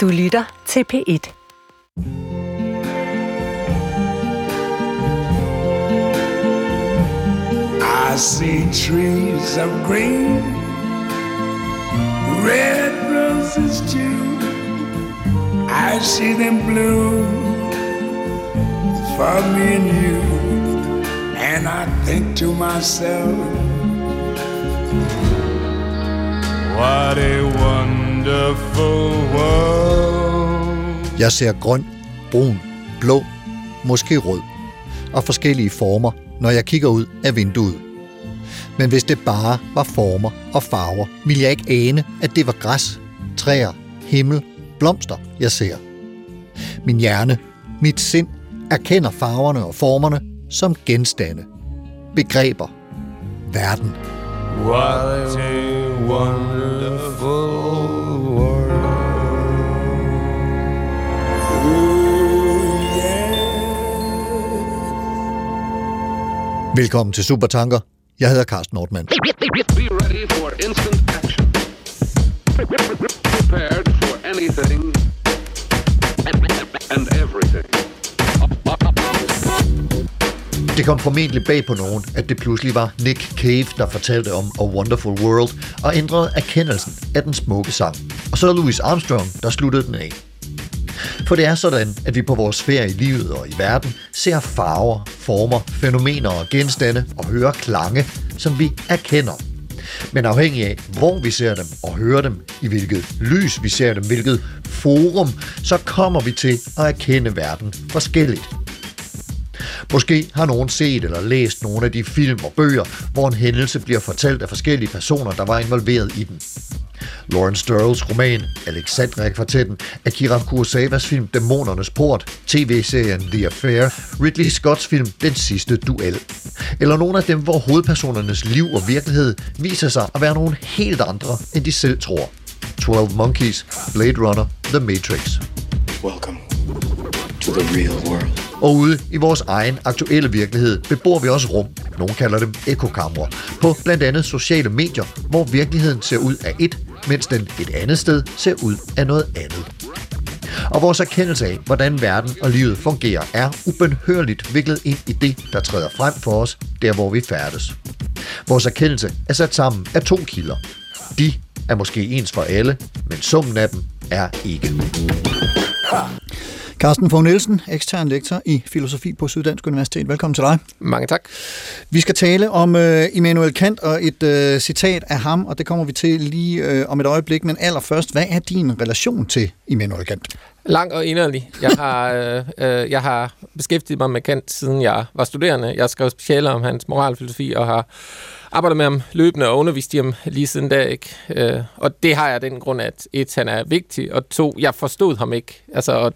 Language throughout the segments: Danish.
Du lytter til P1. I see trees of green, red roses too. I see them bloom for me and you. And I think to myself, what a wonderful world. Jeg ser grøn, brun, blå, måske rød og forskellige former, når jeg kigger ud af vinduet. Men hvis det bare var former og farver, ville jeg ikke ane, at det var græs, træer, himmel, blomster, jeg ser. Min hjerne, mit sind, erkender farverne og formerne som genstande, begreber, verden. What a wonderful Velkommen til Supertanker. Jeg hedder Carsten Nordmann. Prepared for anything and everything. Det kom formentlig bag på nogen, at det pludselig var Nick Cave, der fortalte om A Wonderful World og ændrede erkendelsen af den smukke sang. Og så er Louis Armstrong, der sluttede den af. For det er sådan, at vi på vores ferie i livet og i verden ser farver, former, fænomener og genstande og hører klange, som vi erkender. Men afhængig af, hvor vi ser dem og hører dem, i hvilket lys vi ser dem, hvilket forum, så kommer vi til at erkende verden forskelligt. Måske har nogen set eller læst nogle af de film og bøger, hvor en hændelse bliver fortalt af forskellige personer, der var involveret i den. Lawrence Durrells roman Alexandria-kvartetten, Akira Kurosawas film Dæmonernes Port, tv-serien The Affair, Ridley Scotts film Den sidste duel. Eller nogle af dem, hvor hovedpersonernes liv og virkelighed viser sig at være nogle helt andre, end de selv tror. 12 Monkeys, Blade Runner, The Matrix. Welcome to the real world. Og ude i vores egen aktuelle virkelighed bebor vi også rum, nogle kalder dem ekokamre, på blandt andet sociale medier, hvor virkeligheden ser ud af et, mens den et andet sted ser ud af noget andet. Og vores erkendelse af, hvordan verden og livet fungerer, er ubenhørligt viklet ind i det, der træder frem for os, der hvor vi færdes. Vores erkendelse er sat sammen af to kilder. De er måske ens for alle, men summen af dem er ikke. Carsten Fogh Nielsen, ekstern lektor i filosofi på Syddansk Universitet. Velkommen til dig. Mange tak. Vi skal tale om uh, Immanuel Kant og et uh, citat af ham, og det kommer vi til lige uh, om et øjeblik. Men allerførst, hvad er din relation til Immanuel Kant? Lang og inderlig. Jeg har, øh, øh, jeg har beskæftiget mig med Kant, siden jeg var studerende. Jeg skrev specialer om hans moralfilosofi og har arbejdet med ham løbende og undervist i ham lige siden da. Ikke? Øh, og det har jeg den grund, at et, han er vigtig, og to, jeg forstod ham ikke. Altså, og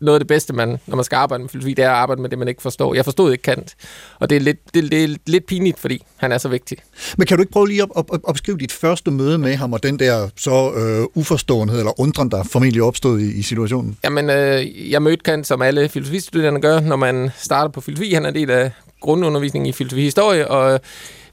noget af det bedste, man, når man skal arbejde med filosofi, det er at arbejde med det, man ikke forstår. Jeg forstod ikke Kant, og det er lidt, det, det er lidt pinligt, fordi han er så vigtig. Men kan du ikke prøve lige at op, op, opskrive dit første møde med ham, og den der så øh, uforståenhed eller undren, der formentlig opstod i, i situationen? Jamen, øh, jeg mødte Kant, som alle filosofistuderende gør, når man starter på filosofi. Han er del af grundundervisning i filosofi-historie, og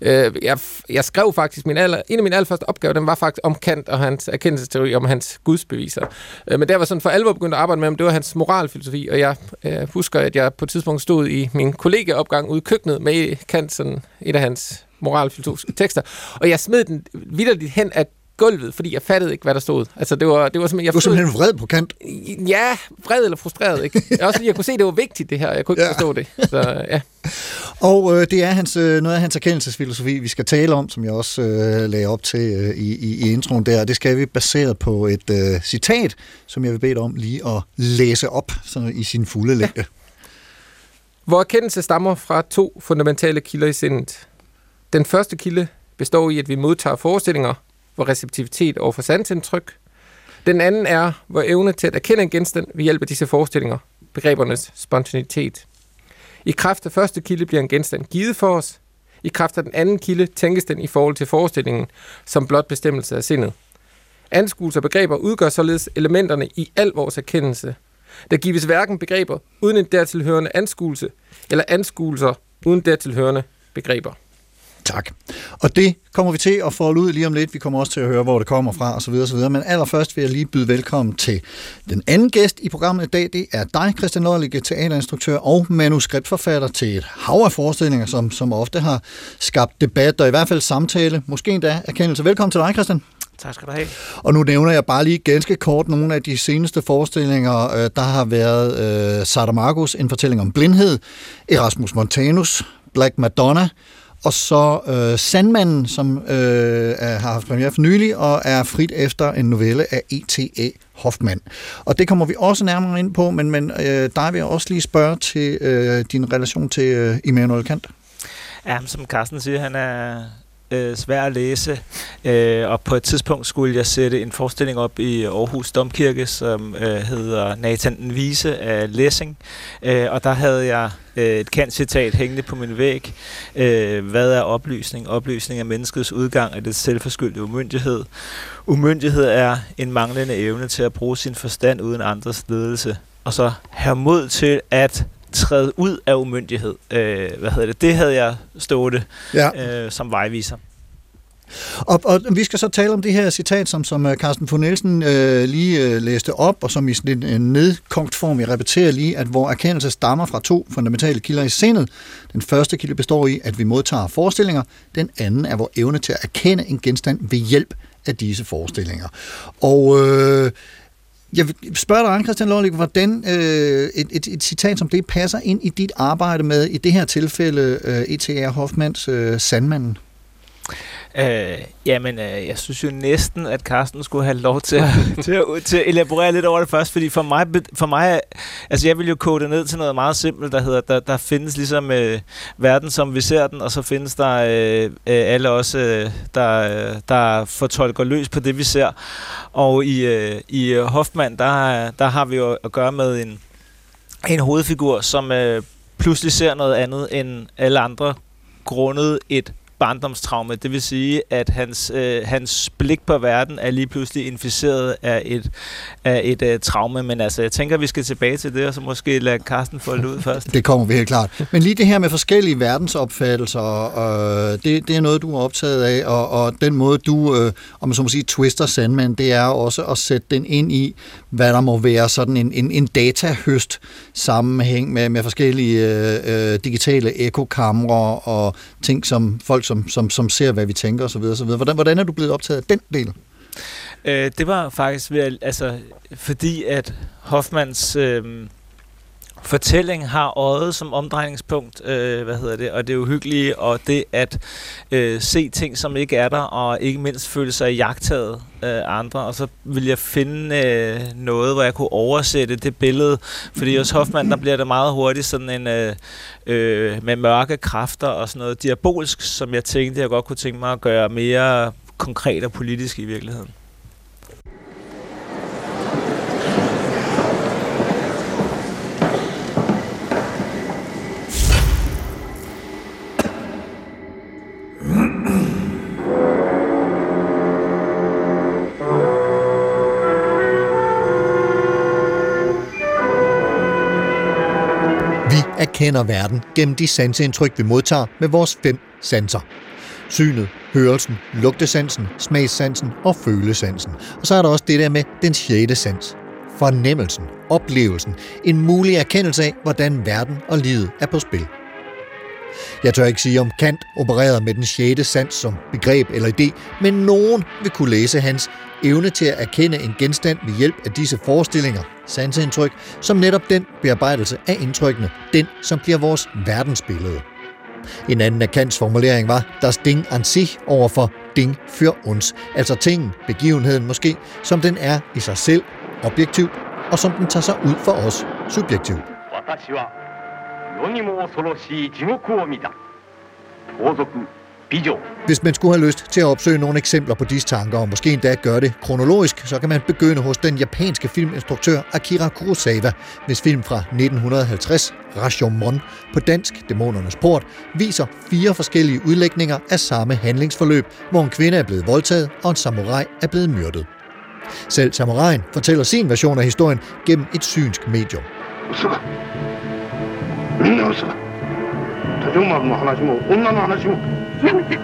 øh, jeg, jeg skrev faktisk min aller, en af mine allerførste opgaver, den var faktisk om Kant og hans erkendelsesteori, om hans gudsbeviser. Øh, men der var sådan for alvor begyndt at arbejde med ham, det var hans moralfilosofi, og jeg øh, husker, at jeg på et tidspunkt stod i min kollegaopgang ude i køkkenet med Kant, sådan et af hans moralfilosofiske tekster, og jeg smed den vidderligt hen at gulvet, fordi jeg fattede ikke, hvad der stod. Altså, det var, det var simpelthen... Jeg Du er simpelthen vred på Kant. Ja, vred eller frustreret, ikke? Også fordi jeg kunne se, at det var vigtigt, det her. Jeg kunne ikke Ja. ja. forstå det. Så ja. Og øh, det er hans, øh, noget af hans erkendelsesfilosofi, vi skal tale om, som jeg også øh, lagde op til øh, i, i, introen der. Det skal vi baseret på et øh, citat, som jeg vil bede dig om lige at læse op så i sin fulde længde. Hvor erkendelse stammer fra to fundamentale kilder i sindet. Den første kilde består i, at vi modtager forestillinger, hvor receptivitet over for sansindtryk. Den anden er, hvor evne til at erkende en genstand ved hjælp af disse forestillinger, begrebernes spontanitet. I kraft af første kilde bliver en genstand givet for os. I kraft af den anden kilde tænkes den i forhold til forestillingen som blot bestemmelse af sindet. Anskuelser og begreber udgør således elementerne i al vores erkendelse. Der gives hverken begreber uden en dertilhørende anskuelse, eller anskuelser uden dertilhørende begreber. Tak. Og det kommer vi til at folde ud lige om lidt. Vi kommer også til at høre, hvor det kommer fra osv. osv. Men allerførst vil jeg lige byde velkommen til den anden gæst i programmet i dag. Det er dig, Christian Lodlige, teaterinstruktør og manuskriptforfatter til et hav af forestillinger, som, som ofte har skabt debat og i hvert fald samtale. Måske endda erkendelse. Velkommen til dig, Christian. Tak skal du have. Og nu nævner jeg bare lige ganske kort nogle af de seneste forestillinger. Øh, Der har været øh, Saramagus, en fortælling om blindhed, Erasmus Montanus, Black Madonna, og så øh, Sandmanden, som øh, er, har haft premiere for nylig, og er frit efter en novelle af E.T.A. Hoffmann. Og det kommer vi også nærmere ind på, men, men øh, dig vil jeg også lige spørge til øh, din relation til øh, Immanuel Kant. Ja, som Carsten siger, han er øh, svær at læse, øh, og på et tidspunkt skulle jeg sætte en forestilling op i Aarhus Domkirke, som øh, hedder Nathan den Vise af Lessing, øh, og der havde jeg øh, et kendt citat hængende på min væg. Øh, hvad er oplysning? Oplysning er menneskets udgang af det selvforskyldte umyndighed. Umyndighed er en manglende evne til at bruge sin forstand uden andres ledelse. Og så have mod til at træde ud af umyndighed. Øh, hvad hedder det? Det havde jeg stået Ja. øh, som vejviser. Og, og vi skal så tale om det her citat, som, som øh, Carsten von Nielsen øh, lige øh, læste op, og som i sådan en, en nedkogt form, jeg repeterer lige, at hvor erkendelse stammer fra to fundamentale kilder i sindet. Den første kilde består i, at vi modtager forestillinger. Den anden er vores evne til at erkende en genstand ved hjælp af disse forestillinger. Og øh, jeg vil spørge dig, Christian Lorlik, hvordan øh, et, et, et citat som det passer ind i dit arbejde med, i det her tilfælde, øh, E.T.R. Hoffmanns øh, Sandmanden. Øh, jamen, øh, jeg synes jo næsten, at Carsten skulle have lov til at, til, at, til at elaborere lidt over det først, fordi for mig, for mig altså jeg vil jo kode det ned til noget meget simpelt, der hedder, der, der findes ligesom øh, verden, som vi ser den, og så findes der øh, øh, alle også, øh, der, øh, der fortolker løs på det, vi ser. Og i, øh, i øh, Hoffmann, der, der har vi jo at gøre med en, en hovedfigur, som øh, pludselig ser noget andet end alle andre, grundet et barndomstraume. Det vil sige, at hans, øh, hans blik på verden er lige pludselig inficeret af et, af et øh, traume. Men altså, jeg tænker, vi skal tilbage til det, og så måske lade Carsten få det ud først. Det kommer vi helt klart. Men lige det her med forskellige verdensopfattelser, øh, det, det er noget, du er optaget af, og, og den måde, du, øh, om man så må sige, twister Sandman, det er også at sætte den ind i, hvad der må være sådan en, en, en datahøst sammenhæng med, med forskellige øh, øh, digitale ekokamre og ting, som folk, som, som, som som ser, hvad vi tænker osv. osv. Hvordan, hvordan er du blevet optaget af den del? Øh, det var faktisk ved, altså, fordi at Hoffmans øh, fortælling har øjet som omdrejningspunkt, øh, hvad hedder det, og det uhyggelige, og det at øh, se ting, som ikke er der, og ikke mindst føle sig jagtaget af andre, og så vil jeg finde øh, noget, hvor jeg kunne oversætte det billede, fordi hos Hoffmann, der bliver det meget hurtigt sådan en, øh, øh, med mørke kræfter og sådan noget diabolsk, som jeg tænkte, jeg godt kunne tænke mig at gøre mere konkret og politisk i virkeligheden. Erkender verden gennem de sanseindtryk, vi modtager med vores fem sanser. Synet, hørelsen, lugtesansen, smagssansen og følesansen. Og så er der også det der med den sjette sans. Fornemmelsen, oplevelsen, en mulig erkendelse af, hvordan verden og livet er på spil. Jeg tør ikke sige, om Kant opererede med den sjette sans som begreb eller idé, men nogen vil kunne læse hans evne til at erkende en genstand ved hjælp af disse forestillinger, sanseindtryk, som netop den bearbejdelse af indtrykkene, den som bliver vores verdensbillede. En anden af Kants formulering var das Ding an sich overfor Ding für uns, altså tingen, begivenheden måske, som den er i sig selv, objektivt, og som den tager sig ud for os, subjektivt. 私は世にも恐ろしい地獄を見た盗賊美女 Hvis man skulle have lyst til at opsøge nogle eksempler på disse tanker, og måske endda gøre det kronologisk, så kan man begynde hos den japanske filminstruktør Akira Kurosawa, hvis film fra 1950, Rashomon, på dansk Dæmonernes Port, viser fire forskellige udlægninger af samme handlingsforløb, hvor en kvinde er blevet voldtaget, og en samurai er blevet myrdet. Selv samuraien fortæller sin version af historien gennem et synsk medium. 嘘 だみんな嘘だ多条丸の話も女の話も やめて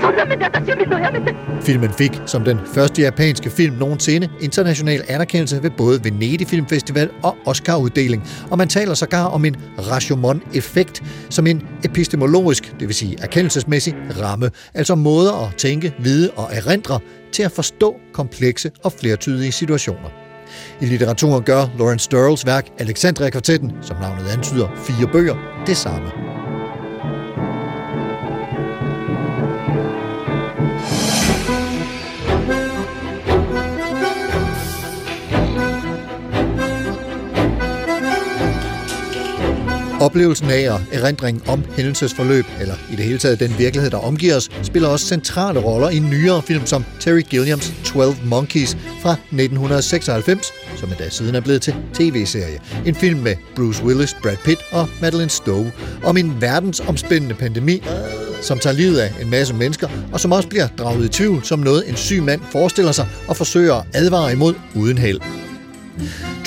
そんな目で私を見るのやめて Filmen fik, som den første japanske film nogensinde, international anerkendelse ved både Venedig Filmfestival og Oscar-uddeling, og man taler sågar om en Rashomon-effekt som en epistemologisk, det vil sige erkendelsesmæssig ramme, altså måder at tænke, vide og erindre til at forstå komplekse og flertydige situationer. I litteraturen gør Lawrence Stirls værk Alexandria-kvartetten, som navnet antyder fire bøger, det samme. Oplevelsen af og erindring om hændelsesforløb, eller i det hele taget den virkelighed, der omgiver os, spiller også centrale roller i nyere film som Terry Gilliams 12 Monkeys fra 1996, som endda siden er blevet til tv-serie. En film med Bruce Willis, Brad Pitt og Madeleine Stowe om en verdensomspændende pandemi, som tager livet af en masse mennesker, og som også bliver draget i tvivl som noget, en syg mand forestiller sig og forsøger at advare imod uden held.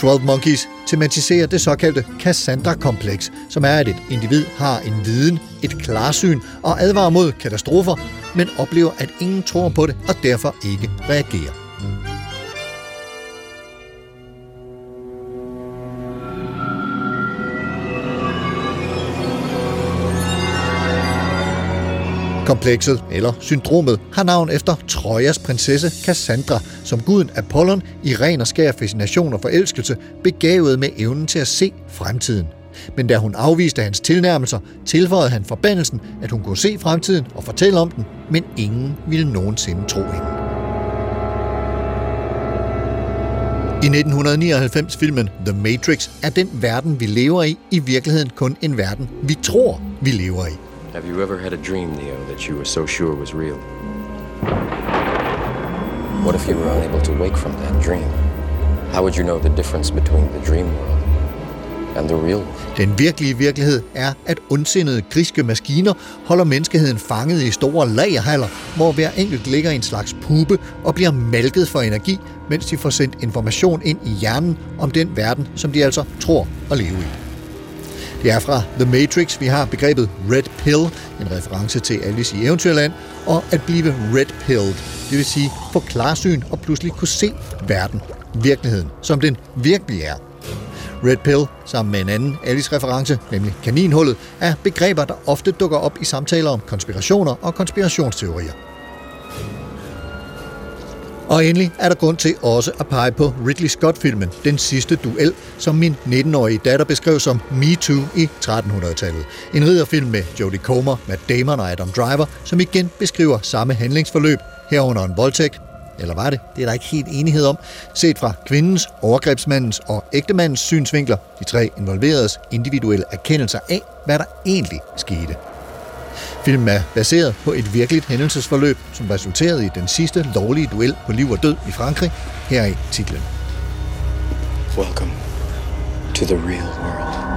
12 Monkeys tematiserer det såkaldte Cassandra-kompleks, som er, at et individ har en viden, et klarsyn og advarer mod katastrofer, men oplever, at ingen tror på det og derfor ikke reagerer. Komplekset, eller syndromet, har navn efter Trojas prinsesse Cassandra, som guden Apollon i ren og skær fascination og forelskelse begavede med evnen til at se fremtiden. Men da hun afviste hans tilnærmelser, tilføjede han forbandelsen, at hun kunne se fremtiden og fortælle om den, men ingen ville nogensinde tro hende. I 1999-filmen The Matrix er den verden, vi lever i, i virkeligheden kun en verden, vi tror, vi lever i. Have you ever had a dream, Neo, that you were so sure was real? What if you were unable to wake from that dream? How would you know the difference between the dream world and the real world? Den virkelige virkelighed er, at ondsindede griske maskiner holder menneskeheden fanget i store lagerhaller, hvor hver enkelt ligger i en slags pube og bliver malket for energi, mens de får sendt information ind i hjernen om den verden, som de altså tror at leve i. Det er fra The Matrix, vi har begrebet Red Pill, en reference til Alice i Eventyrland, og at blive Red Pilled, det vil sige få klarsyn og pludselig kunne se verden, virkeligheden, som den virkelig er. Red Pill, sammen med en anden Alice-reference, nemlig kaninhullet, er begreber, der ofte dukker op i samtaler om konspirationer og konspirationsteorier. Og endelig er der grund til også at pege på Ridley Scott-filmen Den sidste duel, som min 19-årige datter beskrev som Me Too i 1300-tallet. En ridderfilm med Jodie Comer, Matt Damon og Adam Driver, som igen beskriver samme handlingsforløb, herunder en voldtægt, eller var det? Det er der ikke helt enighed om. Set fra kvindens, overgrebsmandens og ægtemandens synsvinkler, de tre involveredes individuelle erkendelser af, hvad der egentlig skete. Filmen er baseret på et virkeligt hændelsesforløb, som resulterede i den sidste lovlige duel på liv og død i Frankrig, her i titlen. Welcome to the real world.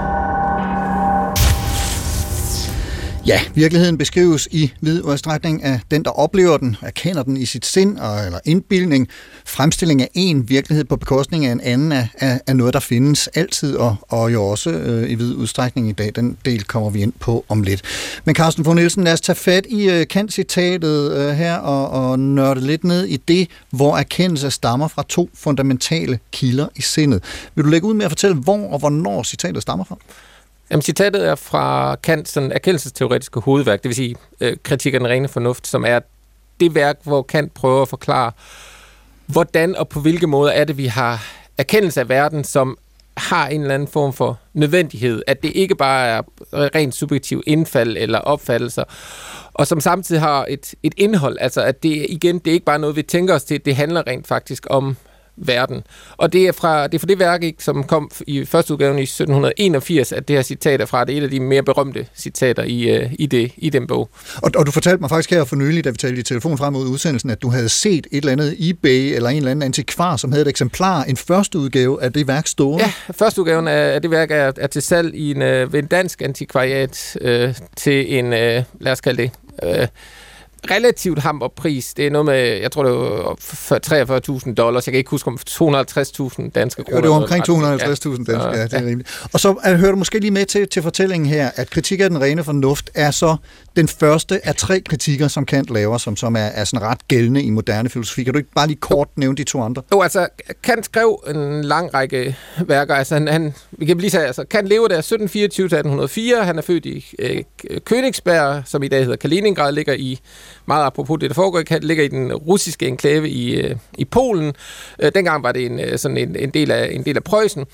Ja, virkeligheden beskrives i vid udstrækning af den, der oplever den, erkender den i sit sind og, eller indbildning. Fremstilling af en virkelighed på bekostning af en anden er, er, er noget, der findes altid, og, og jo også øh, i vid udstrækning i dag. Den del kommer vi ind på om lidt. Men Carsten von Nielsen, lad os tage fat i øh, Kant-citatet øh, her og, og nørde lidt ned i det, hvor erkendelse stammer fra to fundamentale kilder i sindet. Vil du lægge ud med at fortælle, hvor og hvornår citatet stammer fra? Jamen, citatet er fra Kants sådan, erkendelsesteoretiske hovedværk, det vil sige øh, kritik af den rene fornuft, som er det værk, hvor Kant prøver at forklare, hvordan og på hvilke måder er det, vi har erkendelse af verden, som har en eller anden form for nødvendighed, at det ikke bare er rent subjektiv indfald eller opfattelser, og som samtidig har et, et indhold, altså at det igen, det er ikke bare noget, vi tænker os til, det handler rent faktisk om verden. Og det er fra det, er fra det værk, ikke, som kom i første udgaven i 1781, at det her citat er fra. Det er et af de mere berømte citater i, uh, i, det, i den bog. Og, og du fortalte mig faktisk her for nylig, da vi talte i telefon frem mod udsendelsen, at du havde set et eller andet eBay eller en eller anden antikvar, som havde et eksemplar, en første udgave af det værk stående. Ja, første udgaven af, af det værk er, er til salg i en, uh, ved en dansk antikvariat uh, til en, uh, lad os kalde det, uh, relativt hammerpris. Det er noget med, jeg tror, det var for 43.000 dollars. Jeg kan ikke huske om 250.000 danske kroner. Jo, det var omkring Ja. 250.000 danske, Ja. ja, det er rimeligt. Og så er, hører du måske lige med til, til fortællingen her, at kritik af den rene fornuft er så den første af tre kritikker, som Kant laver, som, som er, er sådan ret gældende i moderne filosofi. Kan du ikke bare lige kort nævne de to andre? Jo, altså, Kant skrev en lang række værker. Altså, han, han, vi kan lige sige, altså, Kant lever der 1724 til 1804. Han er født i øh, Königsberg, som i dag hedder Kaliningrad, ligger i, meget apropos det, der foregår i Kant, ligger i den russiske enklave i, øh, i Polen. Øh, dengang var det en, øh, sådan en, en, del af, en del af Preussen.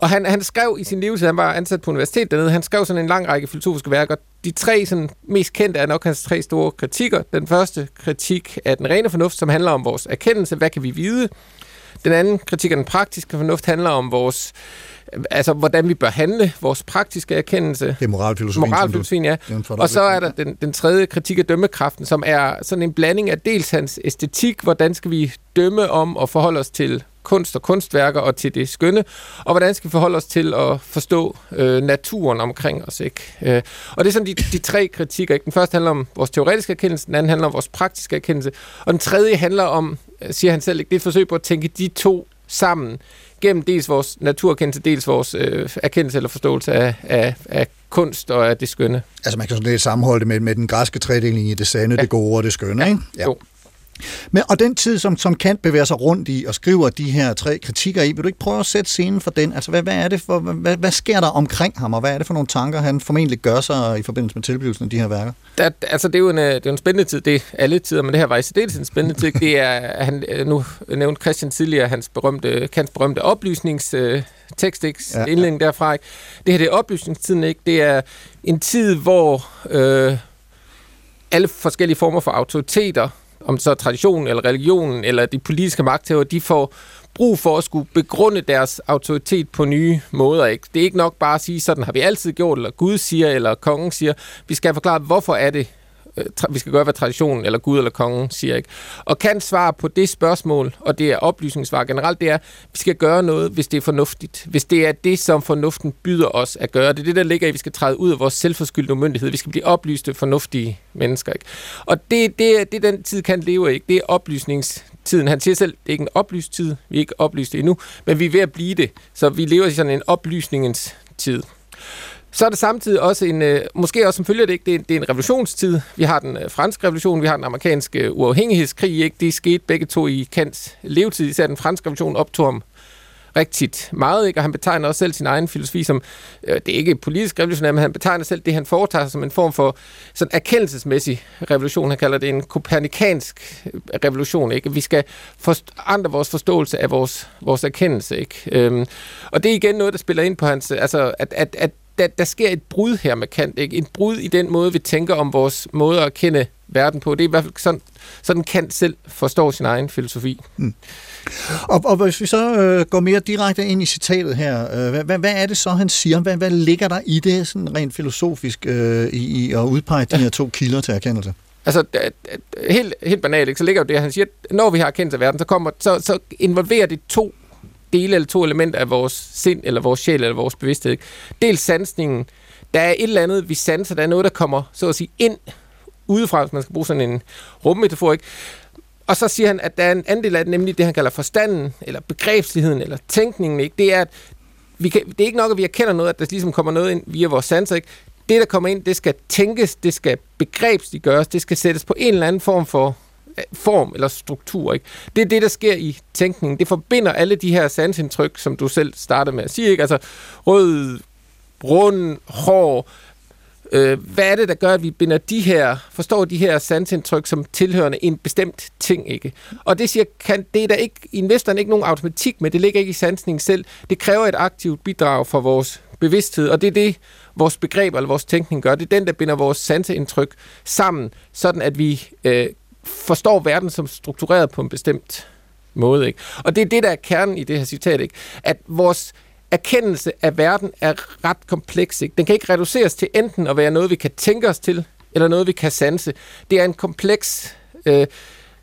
Og han, han skrev i sin livstid, han var ansat på universitet dernede, han skrev sådan en lang række filosofiske værker. De tre sådan, mest kendte er nok hans tre store kritikker. Den første kritik af den rene fornuft, som handler om vores erkendelse. Hvad kan vi vide? Den anden kritik af den praktiske fornuft handler om vores, altså hvordan vi bør handle, vores praktiske erkendelse. Det er moralfilosofien. Moralfilosofien, ja. Og så er der den, den tredje kritik af dømmekraften, som er sådan en blanding af dels hans æstetik, hvordan skal vi dømme om og forholde os til kunst og kunstværker og til det skønne, og hvordan skal vi forholde os til at forstå øh, naturen omkring os. Ikke? Øh, og det er sådan de, de tre kritikker. Ikke? Den første handler om vores teoretiske erkendelse, den anden handler om vores praktiske erkendelse, og den tredje handler om, øh, siger han selv, ikke? det er et forsøg på at tænke de to sammen gennem dels vores naturerkendelse, dels vores øh, erkendelse eller forståelse af, af, af kunst og af det skønne. Altså man kan sådan lidt sammenholde det med, med den græske tredeling i det sande, ja. det gode og det skønne, ikke? Jo. Men, og den tid, som, som Kant bevæger sig rundt i og skriver de her tre kritikker i, vil du ikke prøve at sætte scenen for den? Altså, hvad, hvad er det for, hvad, hvad sker der omkring ham, og hvad er det for nogle tanker, han formentlig gør sig i forbindelse med tilblivelsen af de her værker? Der, altså, det er jo en, øh, det er en spændende tid. Det er alle tider, men det her var i særdeles en spændende tid. Det er, han, øh, nu nævnte Christian tidligere hans berømte, Kants berømte oplysningstekst, ikke? Ja, ja. indledning derfra. Ikke? Det her det er oplysningstiden, ikke? Det er en tid, hvor øh, alle forskellige former for autoriteter, om så traditionen eller religionen eller de politiske magthavere, de får brug for at skulle begrunde deres autoritet på nye måder. Ikke? Det er ikke nok bare at sige, sådan har vi altid gjort, eller Gud siger, eller kongen siger. Vi skal forklare, hvorfor er det, Øh, vi skal gøre, hvad traditionen, eller Gud eller kongen siger. Ikke? Og kan svare på det spørgsmål, og det er oplysningssvar generelt, det er, at vi skal gøre noget, hvis det er fornuftigt. Hvis det er det, som fornuften byder os at gøre. Det er det, der ligger i, at vi skal træde ud af vores selvforskyldte umyndighed. Vi skal blive oplyste, fornuftige mennesker. Ikke? Og det, det, er- det er den tid, kan leve ikke. Det er oplysningstiden. Han siger selv, det er ikke en oplyst tid. Vi er ikke oplyste endnu, men vi er ved at blive det. Så vi lever i sådan en oplysningens tid. Så er det samtidig også en, øh, måske også som følger det ikke, det er, det er en revolutionstid. Vi har den øh, franske revolution, vi har den amerikanske øh, uafhængighedskrig, ikke? De skete begge to i Kants levetid, især den franske revolution optog ham rigtigt meget, ikke? og han betegner også selv sin egen filosofi som, øh, det er ikke politisk revolutionær, men han betegner selv det, han foretager sig som en form for sådan erkendelsesmæssig revolution. Han kalder det en kopernikansk revolution. Ikke? Vi skal forandre vores forståelse af vores, vores erkendelse. Ikke? Øhm, og det er igen noget, der spiller ind på hans, altså at, at, at der, der sker et brud her med Kant. Ikke? Et brud i den måde, vi tænker om vores måde at kende verden på. Det er i hvert fald sådan, sådan Kant selv forstår sin egen filosofi. Og, og hvis vi så øh, går mere direkte ind i citatet her, øh, hvad, hvad, hvad er det så, han siger? Hvad, hvad ligger der i det, sådan rent filosofisk, øh, i, i at udpege de her to kilder til erkendelse? Altså, helt, helt banalt, ikke? så ligger jo det, han siger, at når vi har erkendelse af verden, så, kommer, så, så involverer det to dele eller to elementer af vores sind, eller vores sjæl, eller vores bevidsthed. Dels sansningen. Der er et eller andet, vi sanser, der er noget, der kommer, så at sige, ind udefra, hvis man skal bruge sådan en rummetafor, ikke? Og så siger han, at der er en anden del af det, nemlig det, han kalder forstanden, eller begrebsligheden, eller tænkningen. Ikke? Det er, at vi kan, det er ikke nok, at vi erkender noget, at der ligesom kommer noget ind via vores sanser. Ikke? Det, der kommer ind, det skal tænkes, det skal begrebsliggøres, det skal sættes på en eller anden form for Øh, form eller struktur. Ikke? Det er det, der sker i tænkningen. Det forbinder alle de her sansindtryk, som du selv startede med at sige. Ikke? Altså rød, rund, hår. Øh, hvad er det, der gør, at vi binder de her, forstår de her sansindtryk som tilhørende en bestemt ting, ikke? Og det siger, kan, det er der ikke, i investoren ikke nogen automatik med, det ligger ikke i sansningen selv. Det kræver et aktivt bidrag fra vores bevidsthed, og det er det, vores begreb eller vores tænkning gør. Det er den, der binder vores sanseindtryk sammen, sådan at vi øh, forstår verden som struktureret på en bestemt måde, ikke? Og det er det, der er kernen i det her citat, ikke? At vores erkendelse af verden er ret kompleks. Ikke? Den kan ikke reduceres til enten at være noget, vi kan tænke os til, eller noget, vi kan sanse. Det er en kompleks øh,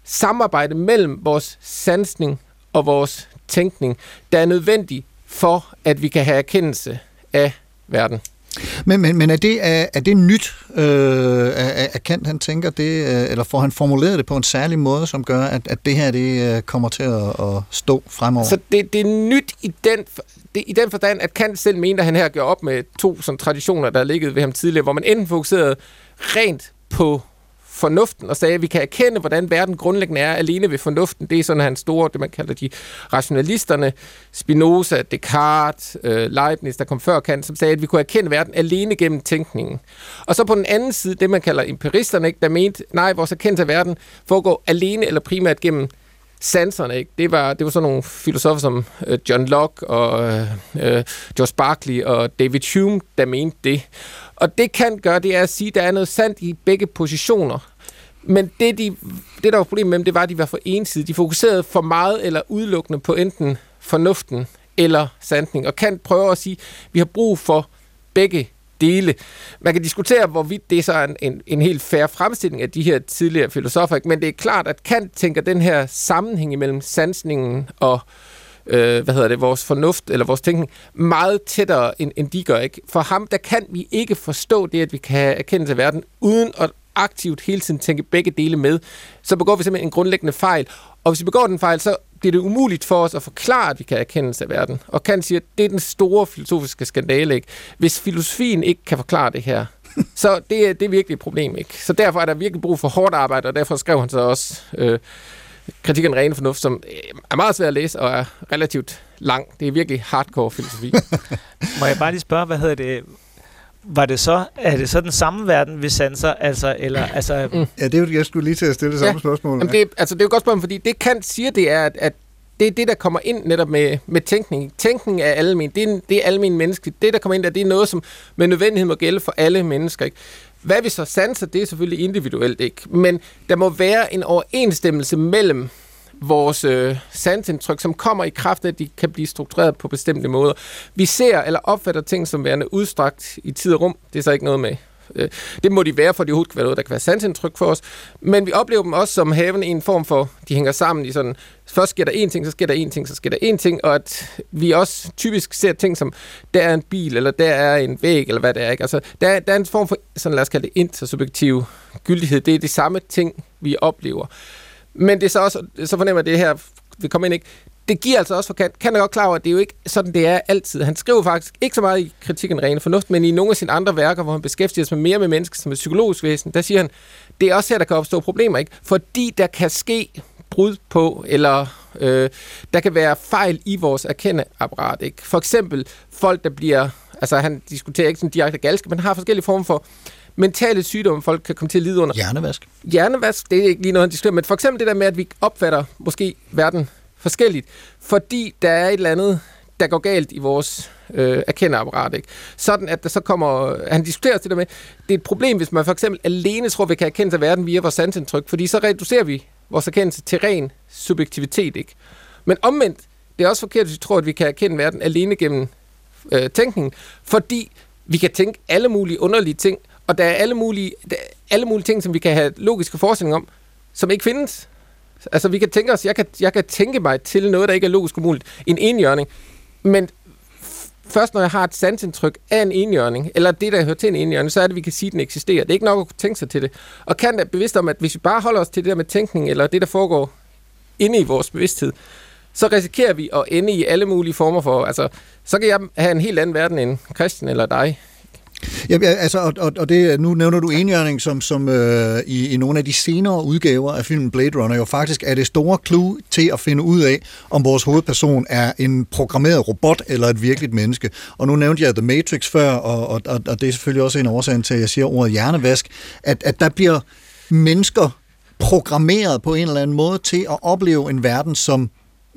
samarbejde mellem vores sansning og vores tænkning, der er nødvendig for, at vi kan have erkendelse af verden. Men, men, men er, det, er, er det nyt, øh, at, Kant han tænker det, øh, eller får han formuleret det på en særlig måde, som gør, at, at det her det øh, kommer til at, at stå fremover? Så det, det er nyt i den, det, i den forstand, at Kant selv mente, at han her gør op med to sådan, traditioner, der har ligget ved ham tidligere, hvor man enten fokuserede rent på fornuften og sagde, at vi kan erkende, hvordan verden grundlæggende er alene ved fornuften. Det er sådan hans store, det man kalder de rationalisterne, Spinoza, Descartes, øh, Leibniz, der kom før Kant, som sagde, at vi kunne erkende verden alene gennem tænkningen. Og så på den anden side, det man kalder empiristerne, ikke, der mente, nej, vores erkendelse af verden foregår alene eller primært gennem sanserne. Ikke? Det, var, det var sådan nogle filosofer som øh, John Locke og øh, øh, George Berkeley og David Hume, der mente det. Og det kan gøre, det er at sige, at der er noget sandt i begge positioner. Men det, de, det der var problemet med dem, det var, at de var for ensidige. De fokuserede for meget eller udelukkende på enten fornuften eller sandning. Og kan prøve at sige, at vi har brug for begge dele. Man kan diskutere, hvorvidt det så er en, en, en helt fair fremstilling af de her tidligere filosofer, men det er klart, at Kant tænker den her sammenhæng imellem sansningen og øh, øh, hvad hedder det, vores fornuft eller vores tænkning meget tættere, end, end de gør. Ikke? For ham, der kan vi ikke forstå det, at vi kan have erkendelse af verden, uden at aktivt hele tiden tænke begge dele med, så begår vi simpelthen en grundlæggende fejl. Og hvis vi begår den fejl, så bliver det umuligt for os at forklare, at vi kan erkende af verden. Og kan sige, at det er den store filosofiske skandale. Ikke? Hvis filosofien ikke kan forklare det her, så det er, det er virkelig et problem. Ikke? Så derfor er der virkelig brug for hårdt arbejde, og derfor skrev han så også øh, kritikken ren fornuft, som øh, er meget svært at læse og er relativt lang. Det er virkelig hardcore filosofi. Må jeg bare lige spørge, hvad hedder det? Var det så, er det så den samme verden, vi sanser, altså, eller, altså... Mm. Ja, det er jo, jeg skulle lige til at stille det samme ja. spørgsmål. Jamen det, altså, det er jo godt spørgsmål, fordi det Kant siger, det er, at, at det er det, der kommer ind netop med, med tænkning. Tænkning er almen. Det er, det er almen menneskeligt. Det, der kommer ind, der, det er noget, som med nødvendighed må gælde for alle mennesker. Ikke? Hvad vi så sanser, det er selvfølgelig individuelt, ikke? Men der må være en overensstemmelse mellem vores øh, sansindtryk, som kommer i kraft af, at de kan blive struktureret på bestemte måder. Vi ser eller opfatter ting som værende udstrakt i tid og rum. Det er så ikke noget med Øh, det må de være, for de overhovedet kan være noget, der kan være sansindtryk for os. Men vi oplever dem også som havende en form for, de hænger sammen i sådan, først sker der en ting, så sker der en ting, så sker der en ting, og at vi også typisk ser ting som, der er en bil, eller der er en væg, eller hvad det er. Ikke? Altså, der, der er en form for, sådan lad os kalde det, intersubjektiv gyldighed. Det er de samme ting, vi oplever. Men det er så også, så fornemmer det her, vi kommer ind ikke, det giver altså også for Kant, kan jeg godt klar over, at det er jo ikke sådan, det er altid. Han skriver faktisk ikke så meget i kritikken rene fornuft, men i nogle af sine andre værker, hvor han beskæftiger sig mere med mennesker som et psykologisk væsen, der siger han, det er også her, der kan opstå problemer, ikke? Fordi der kan ske brud på, eller øh, der kan være fejl i vores erkendeapparat, ikke? For eksempel folk, der bliver, altså han diskuterer ikke sådan direkte galske, men har forskellige former for mentale sygdomme, folk kan komme til at lide under. Hjernevask. Hjernevask, det er ikke lige noget, han diskuterer, men for eksempel det der med, at vi opfatter måske verden forskelligt, fordi der er et eller andet, der går galt i vores øh, erkendeapparat. Ikke? Sådan at der så kommer, han diskuterer det der med, det er et problem, hvis man for eksempel alene tror, vi kan erkende sig verden via vores sansindtryk, fordi så reducerer vi vores erkendelse til ren subjektivitet. Ikke? Men omvendt, det er også forkert, hvis vi tror, at vi kan erkende verden alene gennem øh, tænkningen, fordi vi kan tænke alle mulige underlige ting, og der er alle mulige, der er alle mulige ting, som vi kan have logiske forestillinger om, som ikke findes. Altså, vi kan tænke os, jeg kan, jeg kan tænke mig til noget, der ikke er logisk umuligt. En enhjørning. Men først når jeg har et sansindtryk af en enhjørning, eller det, der hører til en enhjørning, så er det, vi kan sige, at den eksisterer. Det er ikke nok at kunne tænke sig til det. Og kan være bevidst om, at hvis vi bare holder os til det der med tænkning, eller det, der foregår inde i vores bevidsthed, så risikerer vi at ende i alle mulige former for... Altså, så kan jeg have en helt anden verden end Christian eller dig. Ja, altså, og, og, og det, nu nævner du enhjørning, som, som øh, i, i nogle af de senere udgaver af filmen Blade Runner jo faktisk er det store clue til at finde ud af, om vores hovedperson er en programmeret robot eller et virkeligt menneske. Og nu nævnte jeg The Matrix før, og, og, og det er selvfølgelig også en årsag til, at jeg siger ordet hjernevask, at, at der bliver mennesker programmeret på en eller anden måde til at opleve en verden, som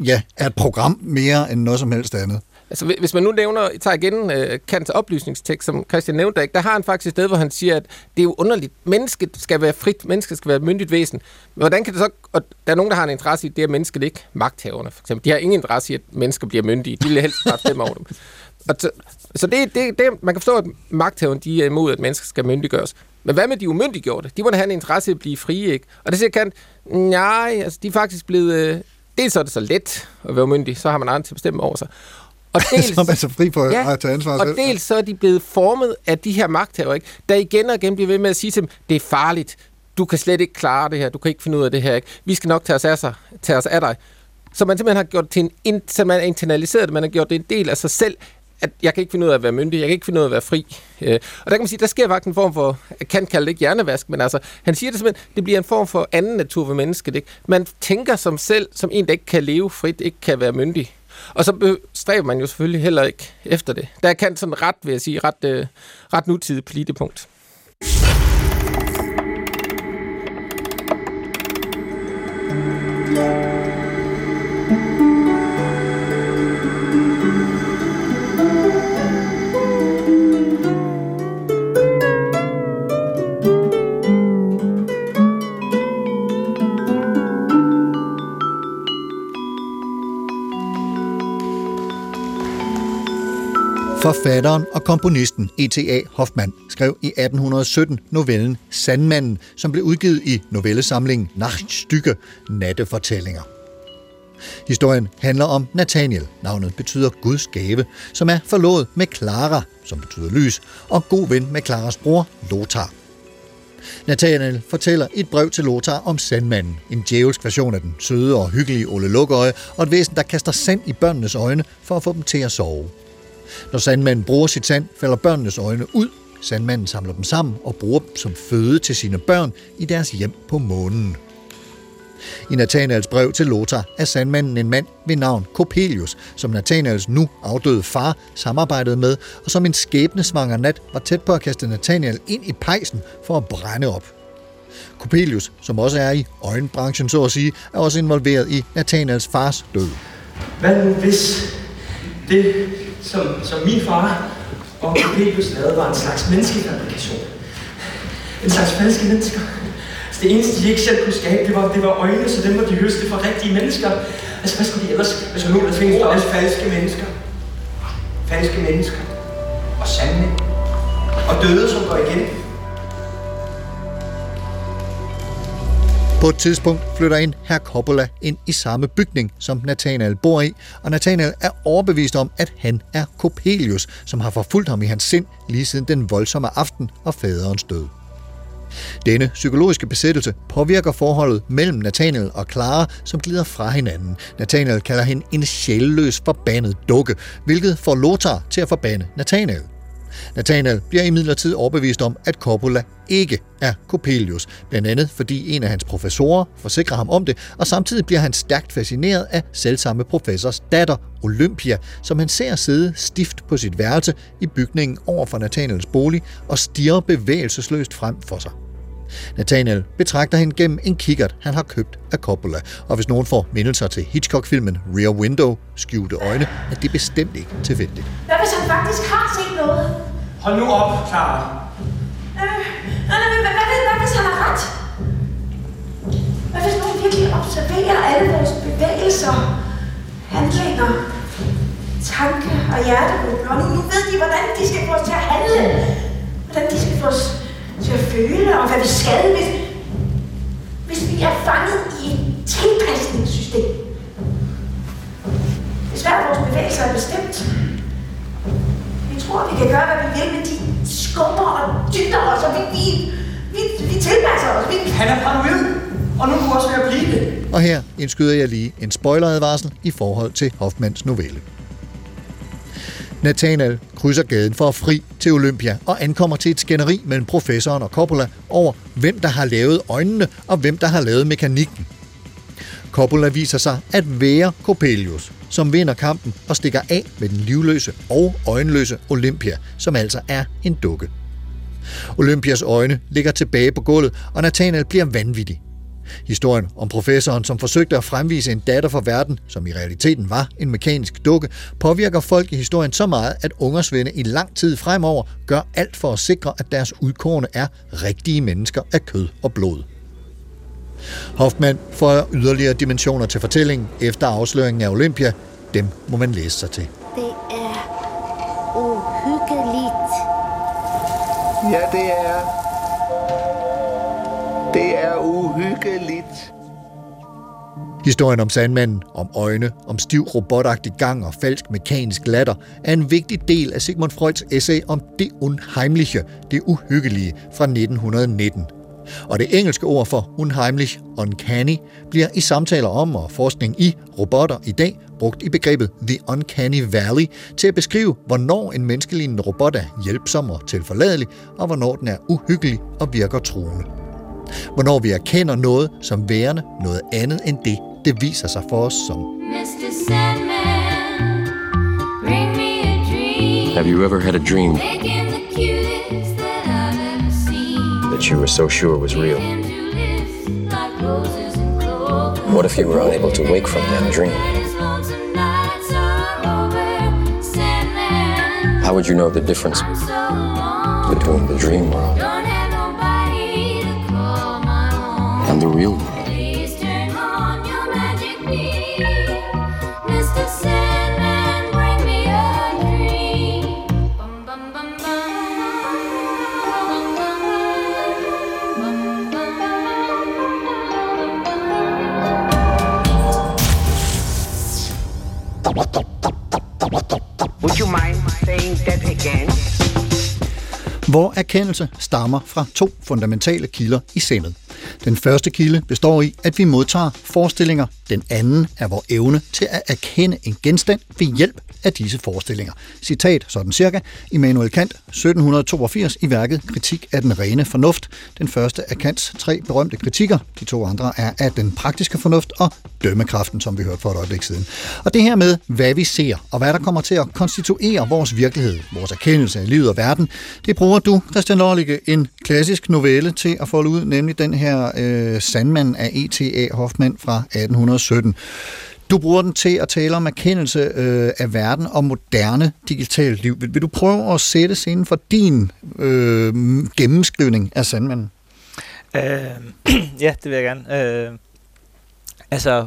ja, er et program mere end noget som helst andet. Altså, hvis man nu nævner, tager igen øh, Kants oplysningstekst, som Christian nævnte, der har han faktisk et sted, hvor han siger, at det er jo underligt. Mennesket skal være frit, mennesket skal være et myndigt væsen. Men hvordan kan det så... Og der er nogen, der har en interesse i, det er mennesket ikke magthaverne, for eksempel. De har ingen interesse i, at mennesker bliver myndige. De vil helst bare stemme over dem. Og så, så det, det, det, man kan forstå, at magthaverne de er imod, at mennesker skal myndiggøres. Men hvad med de umyndiggjorte? De må da have en interesse i at blive frie, ikke? Og det siger Kant, nej, altså de er faktisk blevet... Øh, dels så er det så let at være umyndig, så har man andre til at bestemme over sig. Og dels, som er så fri for Ja, at tage ansvar og selv. dels så er de blevet formet af de her magthavere, ikke? der igen og igen bliver ved med at sige til dem, det er farligt, du kan slet ikke klare det her, du kan ikke finde ud af det her, ikke? vi skal nok tage os af, sig, tage os af dig. Så man simpelthen har gjort det til en, så man har internaliseret det, man har gjort det en del af sig selv, at jeg kan ikke finde ud af at være myndig, jeg kan ikke finde ud af at være fri. Øh, og der kan man sige, der sker faktisk en form for, jeg kan kalde det ikke hjernevask, men altså, han siger det simpelthen, det bliver en form for anden natur ved mennesket. Ikke? Man tænker som selv, som en, der ikke kan leve frit, ikke kan være myndig. Og så stræber man jo selvfølgelig heller ikke efter det. Der kan sådan ret, vil jeg sige, ret, øh, ret nutidigt på lige det punkt. Forfatteren og komponisten E.T.A. Hoffmann skrev i 1817 novellen Sandmanden, som blev udgivet i novellesamlingen Nachtstücke, Nattefortællinger. Historien handler om Nathaniel, navnet betyder Guds gave, som er forlovet med Clara, som betyder lys, og god ven med Claras bror Lothar. Nathaniel fortæller i et brev til Lothar om sandmanden, en djævelsk version af den søde og hyggelige Ole Lukøje, og et væsen, der kaster sand i børnenes øjne for at få dem til at sove. Når sandmanden bruger sit sand, falder børnenes øjne ud. Sandmanden samler dem sammen og bruger dem som føde til sine børn i deres hjem på månen. I Nathanaels brev til Lothar er sandmanden en mand ved navn Coppelius, som Nathanaels nu afdøde far samarbejdede med, og som en skæbnesvanger nat var tæt på at kaste Nathanael ind i pejsen for at brænde op. Coppelius, som også er i øjenbranchen så at sige, er også involveret i Nathanaels fars død. Hvad nu hvis det, som, som min far og Coppelius lavede, var en slags menneskefabrikation? En slags falske mennesker? Altså det eneste, de ikke selv kunne skabe, det var, det var øjne, så dem må de høste fra rigtige mennesker. Altså hvad skulle de ellers... Altså nu der findes der også falske mennesker. Falske mennesker. Og sande. Og døde, som går igen. På et tidspunkt flytter en herr Coppola ind i samme bygning, som Nathanael bor i, og Nathanael er overbevist om, at han er Coppelius, som har forfulgt ham i hans sind lige siden den voldsomme aften og faderens død. Denne psykologiske besættelse påvirker forholdet mellem Nathaniel og Clara, som glider fra hinanden. Nathaniel kalder hende en sjælløs forbandet dukke, hvilket får Lothar til at forbande Nathaniel. Nathanael bliver imidlertid overbevist om, at Coppola ikke er Coppelius, blandt andet fordi en af hans professorer forsikrer ham om det, og samtidig bliver han stærkt fascineret af selvsamme professors datter, Olympia, som han ser sidde stift på sit værelse i bygningen over for Nathanaels bolig og stiger bevægelsesløst frem for sig. Nathaniel betragter hende gennem en kikkert, han har købt af Coppola, og hvis nogen får mindelser til Hitchcock-filmen Rear Window, skjulte øjne, er det bestemt ikke tilfældigt. Hvad hvis han faktisk har set noget? Hold nu op, Clara. Øh, nej, nej, men hvad, hvad, hvad hvis han har ret? Hvad hvis nogen virkelig observerer alle vores bevægelser, handlinger, tanke og hjerterytme, nu, nu ved de, hvordan de skal få os til at handle, hvordan de skal få os til at føle, og hvad vi skal, hvis, hvis vi er fanget i et tilpasningssystem. Hvis hver vores bevægelser er bestemt, tror, vi kan gøre, hvad vi vil, men de skubber og dytter os, og vi, vi, vi, vi tilpasser os. Vi... Han er paranoid, og nu er du også ved at blive det. Og her indskyder jeg lige en spoileradvarsel i forhold til Hoffmans novelle. Nathanael krydser gaden for at fri til Olympia og ankommer til et skænderi mellem professoren og Coppola over, hvem der har lavet øjnene og hvem der har lavet mekanikken. Coppola viser sig at være Coppelius, som vinder kampen og stikker af med den livløse og øjenløse Olympia, som altså er en dukke. Olympias øjne ligger tilbage på gulvet, og Nathaniel bliver vanvittig. Historien om professoren, som forsøgte at fremvise en datter for verden, som i realiteten var en mekanisk dukke, påvirker folk i historien så meget, at ungersvende i lang tid fremover gør alt for at sikre, at deres udkårne er rigtige mennesker af kød og blod. Hoffmann får yderligere dimensioner til fortællingen efter afsløringen af Olympia. Dem må man læse sig til. Det er uhyggeligt. Ja, det er. Det er uhyggeligt. Historien om sandmanden, om øjne, om stiv robotagtig gang og falsk mekanisk latter, er en vigtig del af Sigmund Freuds essay om det unheimliche, det uhyggelige fra 1919. Og det engelske ord for unheimlich, uncanny, bliver i samtaler om og forskning i robotter i dag brugt i begrebet The Uncanny Valley til at beskrive, hvornår en menneskelignende robot er hjælpsom og tilforladelig, og hvornår den er uhyggelig og virker truende. Hvornår vi erkender noget som værende noget andet end det, det viser sig for os som. Mr. Sandman, bring me a dream. Have you ever had a dream seen. that you were so sure was real? And to live like roses and clover. What if you were unable to wake from that dream? When his lonesome nights are over, Sandman, How would you know the difference I'm so alone. between the dream world Don't have nobody to call my own. and the real world? Would you mind saying that again? hvor erkendelse stammer fra to fundamentale kilder i sindet. Den første kilde består i, at vi modtager forestillinger. Den anden er vores evne til at erkende en genstand ved hjælp af disse forestillinger. Citat sådan cirka Immanuel Kant 1782 i værket Kritik af den rene fornuft. Den første af Kants tre berømte kritikker. De to andre er af den praktiske fornuft og dømmekraften, som vi hørte for et øjeblik siden. Og det her med, hvad vi ser, og hvad der kommer til at konstituere vores virkelighed, vores erkendelse af livet og verden, det bruger du, Christian Lorlige, en klassisk novelle til at folde ud, nemlig den her øh, Sandmand af E.T.A. Hoffmann fra 2017. Du bruger den til at tale om erkendelse øh, af verden og moderne digitalt liv. Vil, vil du prøve at sætte scenen for din øh, gennemskrivning af Sandmanden? Øh, ja, det vil jeg gerne. Øh, altså,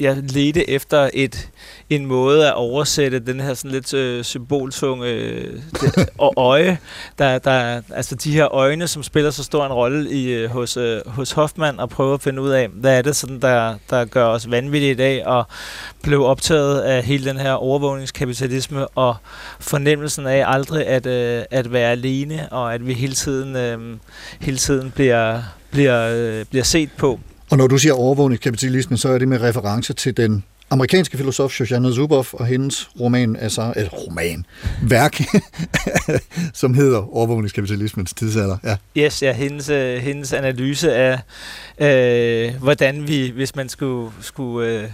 jeg ledte efter et en måde at oversætte den her sådan lidt øh, symboltunge øh, det, og øje, der, der, altså de her øjne, som spiller så stor en rolle i, øh, hos, øh, hos Hoffmann, og prøve at finde ud af, hvad er det sådan, der, der gør os vanvittige i dag, og blev optaget af hele den her overvågningskapitalisme, og fornemmelsen af aldrig at, øh, at være alene, og at vi hele tiden, øh, hele tiden bliver, bliver, øh, bliver set på. Og når du siger overvågningskapitalisme, så er det med reference til den amerikanske filosof Shoshana Zuboff og hendes roman, altså, et roman, værk, som hedder Overvågningskapitalismens tidsalder. Ja. Yes, ja, hendes, øh, hendes analyse af, øh, hvordan vi, hvis man skulle, skulle øh,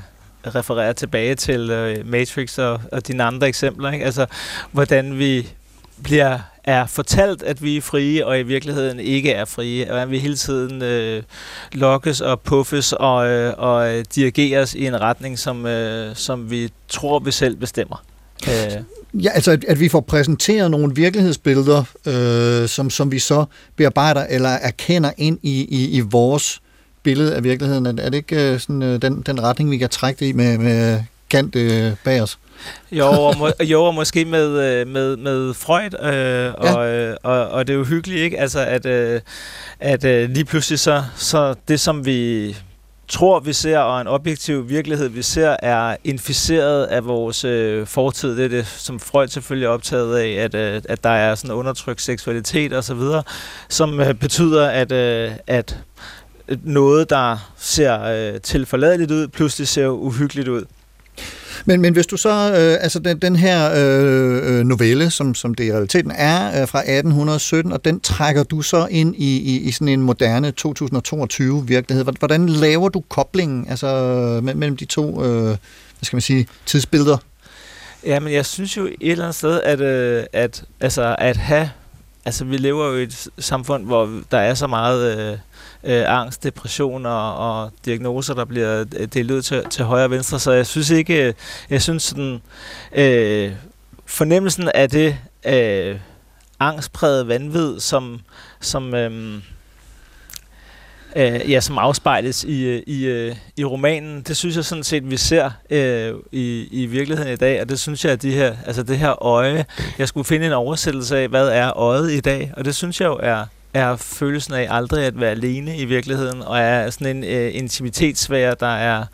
referere tilbage til øh, Matrix og, og dine andre eksempler, ikke? altså hvordan vi bliver er fortalt, at vi er frie, og i virkeligheden ikke er frie. Og at vi hele tiden øh, lokkes og puffes og, øh, og øh, dirigeres i en retning, som, øh, som vi tror, vi selv bestemmer. Øh. Ja, altså at, at vi får præsenteret nogle virkelighedsbilleder, øh, som, som vi så bearbejder eller erkender ind i, i, i vores billede af virkeligheden. Er, er det ikke øh, sådan, øh, den, den retning, vi kan trække det i med, med Kant øh, bag os? Jo, og, må, jo, og måske med, øh, med, med Freud, øh, og, Ja. øh, og, og det er jo hyggeligt, ikke? Altså, at, øh, at øh, lige pludselig så, så det, som vi tror, vi ser, og en objektiv virkelighed, vi ser, er inficeret af vores øh, fortid. Det er det, som Freud selvfølgelig er optaget af, at, øh, at der er sådan undertrykt seksualitet og så videre, som øh, betyder, at, øh, at noget, der ser øh, tilforladeligt ud, pludselig ser uhyggeligt ud. Men, men hvis du så, øh, altså den, den her øh, øh novelle, som, som det i realiteten er, øh, fra 1817, og den trækker du så ind i, i, i sådan en moderne 2022 virkelighed. Hvordan laver du koblingen altså, øh, mellem de to, øh, hvad skal man sige, tidsbilleder? Ja, men jeg synes jo et eller andet sted, at, øh, at, altså, at have... Altså, vi lever jo i et samfund, hvor der er så meget øh, øh, angst, depression og, og diagnoser, der bliver øh, delt ud til, til højre og venstre. Så jeg synes ikke... Øh, jeg synes sådan... Øh, fornemmelsen af det øh, angstpræget vanvid, som... som øh, øh, ja, som afspejles i, øh, i, øh, i romanen. Det synes jeg sådan set, vi ser øh, i, i virkeligheden i dag, og det synes jeg, at de her, altså det her øje, jeg skulle finde en oversættelse af, hvad er øjet i dag, og det synes jeg jo er er følelsen af aldrig at være alene i virkeligheden, og er sådan en øh, intimitetssfære, der er,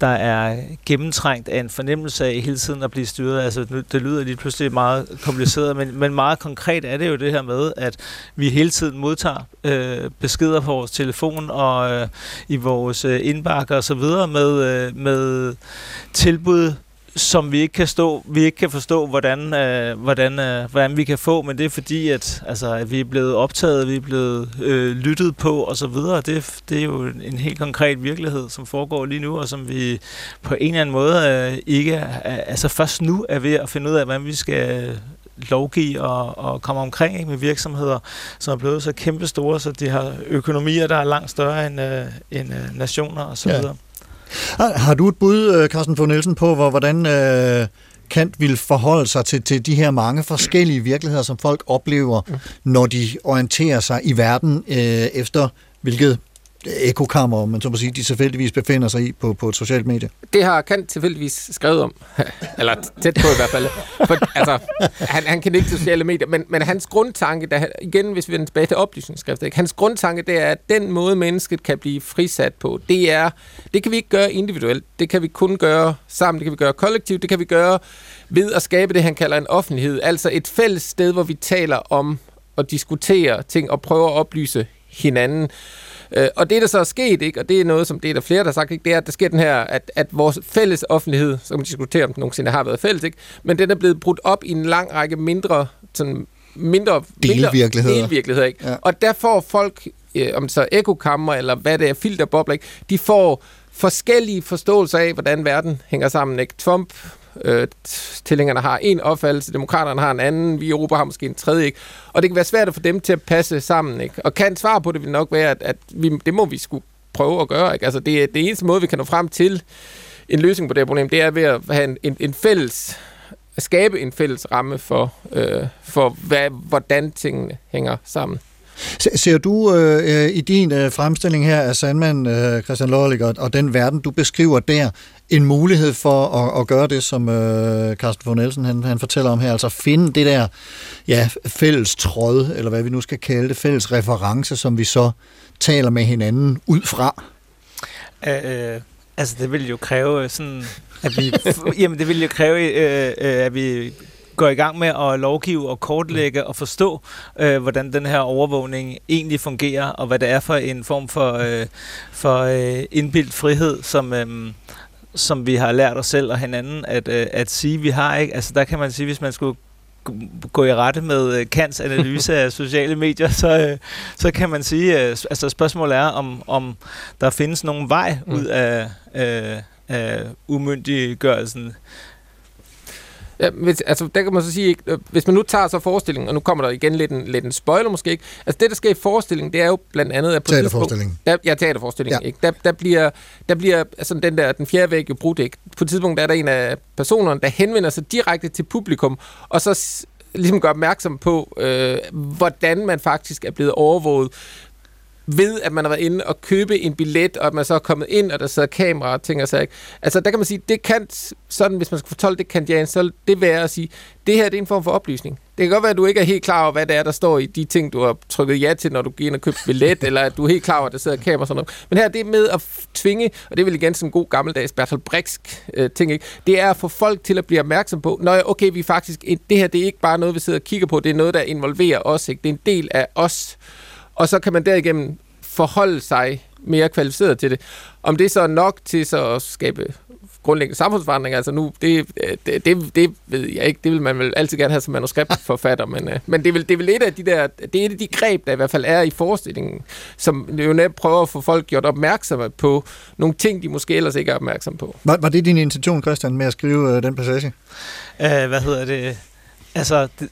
der er gennemtrængt af en fornemmelse af hele tiden at blive styret. Altså, nu, det lyder lige pludselig meget kompliceret, men, men meget konkret er det jo det her med, at vi hele tiden modtager øh, beskeder på vores telefon og øh, i vores øh, indbakker og så videre med, øh, med tilbud, som vi ikke kan stå, vi ikke kan forstå, hvordan, øh, hvordan, øh, hvordan vi kan få, men det er fordi, at, altså, at vi er blevet optaget, vi er blevet øh, lyttet på og så videre. Det, det er jo en, helt konkret virkelighed, som foregår lige nu, og som vi på en eller anden måde øh, ikke, er, altså først nu er ved at finde ud af, hvordan vi skal lovgive og, og komme omkring ikke, med virksomheder, som er blevet så kæmpe store, så de har økonomier, der er langt større end, øh, end øh, nationer og så Ja. videre. Har, har du et bud, øh, Carsten Fogh Nielsen, på, hvor, hvordan øh, Kant vil forholde sig til, til de her mange forskellige virkeligheder, som folk oplever, når de orienterer sig i verden øh, efter hvilket ekokammer, om man så må sige, de tilfældigvis befinder sig i på, på et socialt medie? Det har Kant tilfældigvis skrevet om. Eller tæt på i hvert fald. For, altså, han, han kan ikke til sociale medier, men, men hans grundtanke, der, igen hvis vi vender tilbage til oplysningsskriftet, ikke? hans grundtanke, det er, at den måde, mennesket kan blive frisat på, det er, det kan vi ikke gøre individuelt. Det kan vi kun gøre sammen, det kan vi gøre kollektivt, det kan vi gøre ved at skabe det, han kalder en offentlighed. Altså et fælles sted, hvor vi taler om og diskuterer ting og prøver at oplyse hinanden. Øh, og det, der så er sket, ikke, og det er noget, som det er der flere, der har sagt, ikke, det er, at der sker den her, at, at vores fælles offentlighed, så kan man diskutere, om den nogensinde har været fælles, ikke, men den er blevet brudt op i en lang række mindre, sådan, mindre Delvirkeligheder. Mindre delvirkeligheder ikke? Ja. Og der får folk, øh, om så er ekokammer, eller hvad det er, filterbobler, ikke, de får forskellige forståelser af, hvordan verden hænger sammen. Ikke? Trump øh, tilhængerne har en opfattelse, demokraterne har en anden, vi i Europa har måske en tredje, ikke? og det kan være svært at få dem til at passe sammen. Ikke? Og kan svar på det vil nok være, at, at vi, det må vi skulle prøve at gøre. Ikke? Altså, det er det eneste måde, vi kan nå frem til en løsning på det her problem, det er ved at have en, en, en fælles at skabe en fælles ramme for, øh, for hvad, hvordan tingene hænger sammen. Ser du øh, øh, i din øh, fremstilling her af Sandman, øh, Christian Lollig, og, og den verden, du beskriver der, en mulighed for at, at gøre det, som øh, Carsten von Nielsen han, han fortæller om her, altså finde det der ja, fælles tråd, eller hvad vi nu skal kalde det, fælles reference, som vi så taler med hinanden ud fra? Øh, altså, det vil jo kræve øh, sådan, at vi... jamen, det vil jo kræve, øh, øh, at vi går i gang med at lovgive og kortlægge og forstå, øh, hvordan den her overvågning egentlig fungerer, og hvad det er for en form for, øh, for øh, indbildt frihed, som... Øh, som vi har lært os selv og hinanden at, øh, at sige, vi har ikke. Altså der kan man sige, hvis man skulle gå i rette med øh, Kants analyse af sociale medier, så, øh, så kan man sige, øh, altså spørgsmålet er, om, om der findes nogen vej ud af, øh, af umyndiggørelsen. Ja, hvis, altså, der kan man så sige, ikke, øh, hvis man nu tager så forestillingen, og nu kommer der igen lidt en, lidt en spoiler måske ikke, altså det, der sker i forestillingen, det er jo blandt andet, at på Teaterforestillingen. Der, ja, teaterforestillingen, Ja. ikke? Der, der, bliver, der bliver altså den der, den fjerde væg jo brudt, ikke? På et tidspunkt der er der en af personerne, der henvender sig direkte til publikum, og så ligesom gør opmærksom på, øh, hvordan man faktisk er blevet overvåget ved, at man har været inde og købe en billet, og at man så er kommet ind, og der sidder kameraer og ting og sager. Altså, der kan man sige, det kan, sådan, hvis man skal fortolke det kandian, så det være at sige, det her det er en form for oplysning. Det kan godt være, at du ikke er helt klar over, hvad det er, der står i de ting, du har trykket ja til, når du gik ind og købte billet, eller at du er helt klar over, at der sidder kamera og sådan noget. Men her, det er med at tvinge, og det er vel igen sådan en god gammeldags Bertolt Brechtsk øh, ting, ikke? det er at få folk til at blive opmærksom på, når okay, vi faktisk, det her det er ikke bare noget, vi sidder og kigger på, det er noget, der involverer os, ikke? det er en del af os. Og så kan man derigennem forholde sig mere kvalificeret til det. Om det så er nok til så at skabe grundlæggende samfundsforandring, altså nu, det, det, det, det ved jeg ikke, det vil man vel altid gerne have som manuskriptforfatter, men, øh, men det, er vel, det er vel et af de der, det er et af de greb, der i hvert fald er i forestillingen, som jo netop prøver at få folk gjort opmærksomme på nogle ting, de måske ellers ikke er opmærksom på. Var, var det din intention, Christian, med at skrive øh, den passage? Uh, hvad hedder det? Altså, det,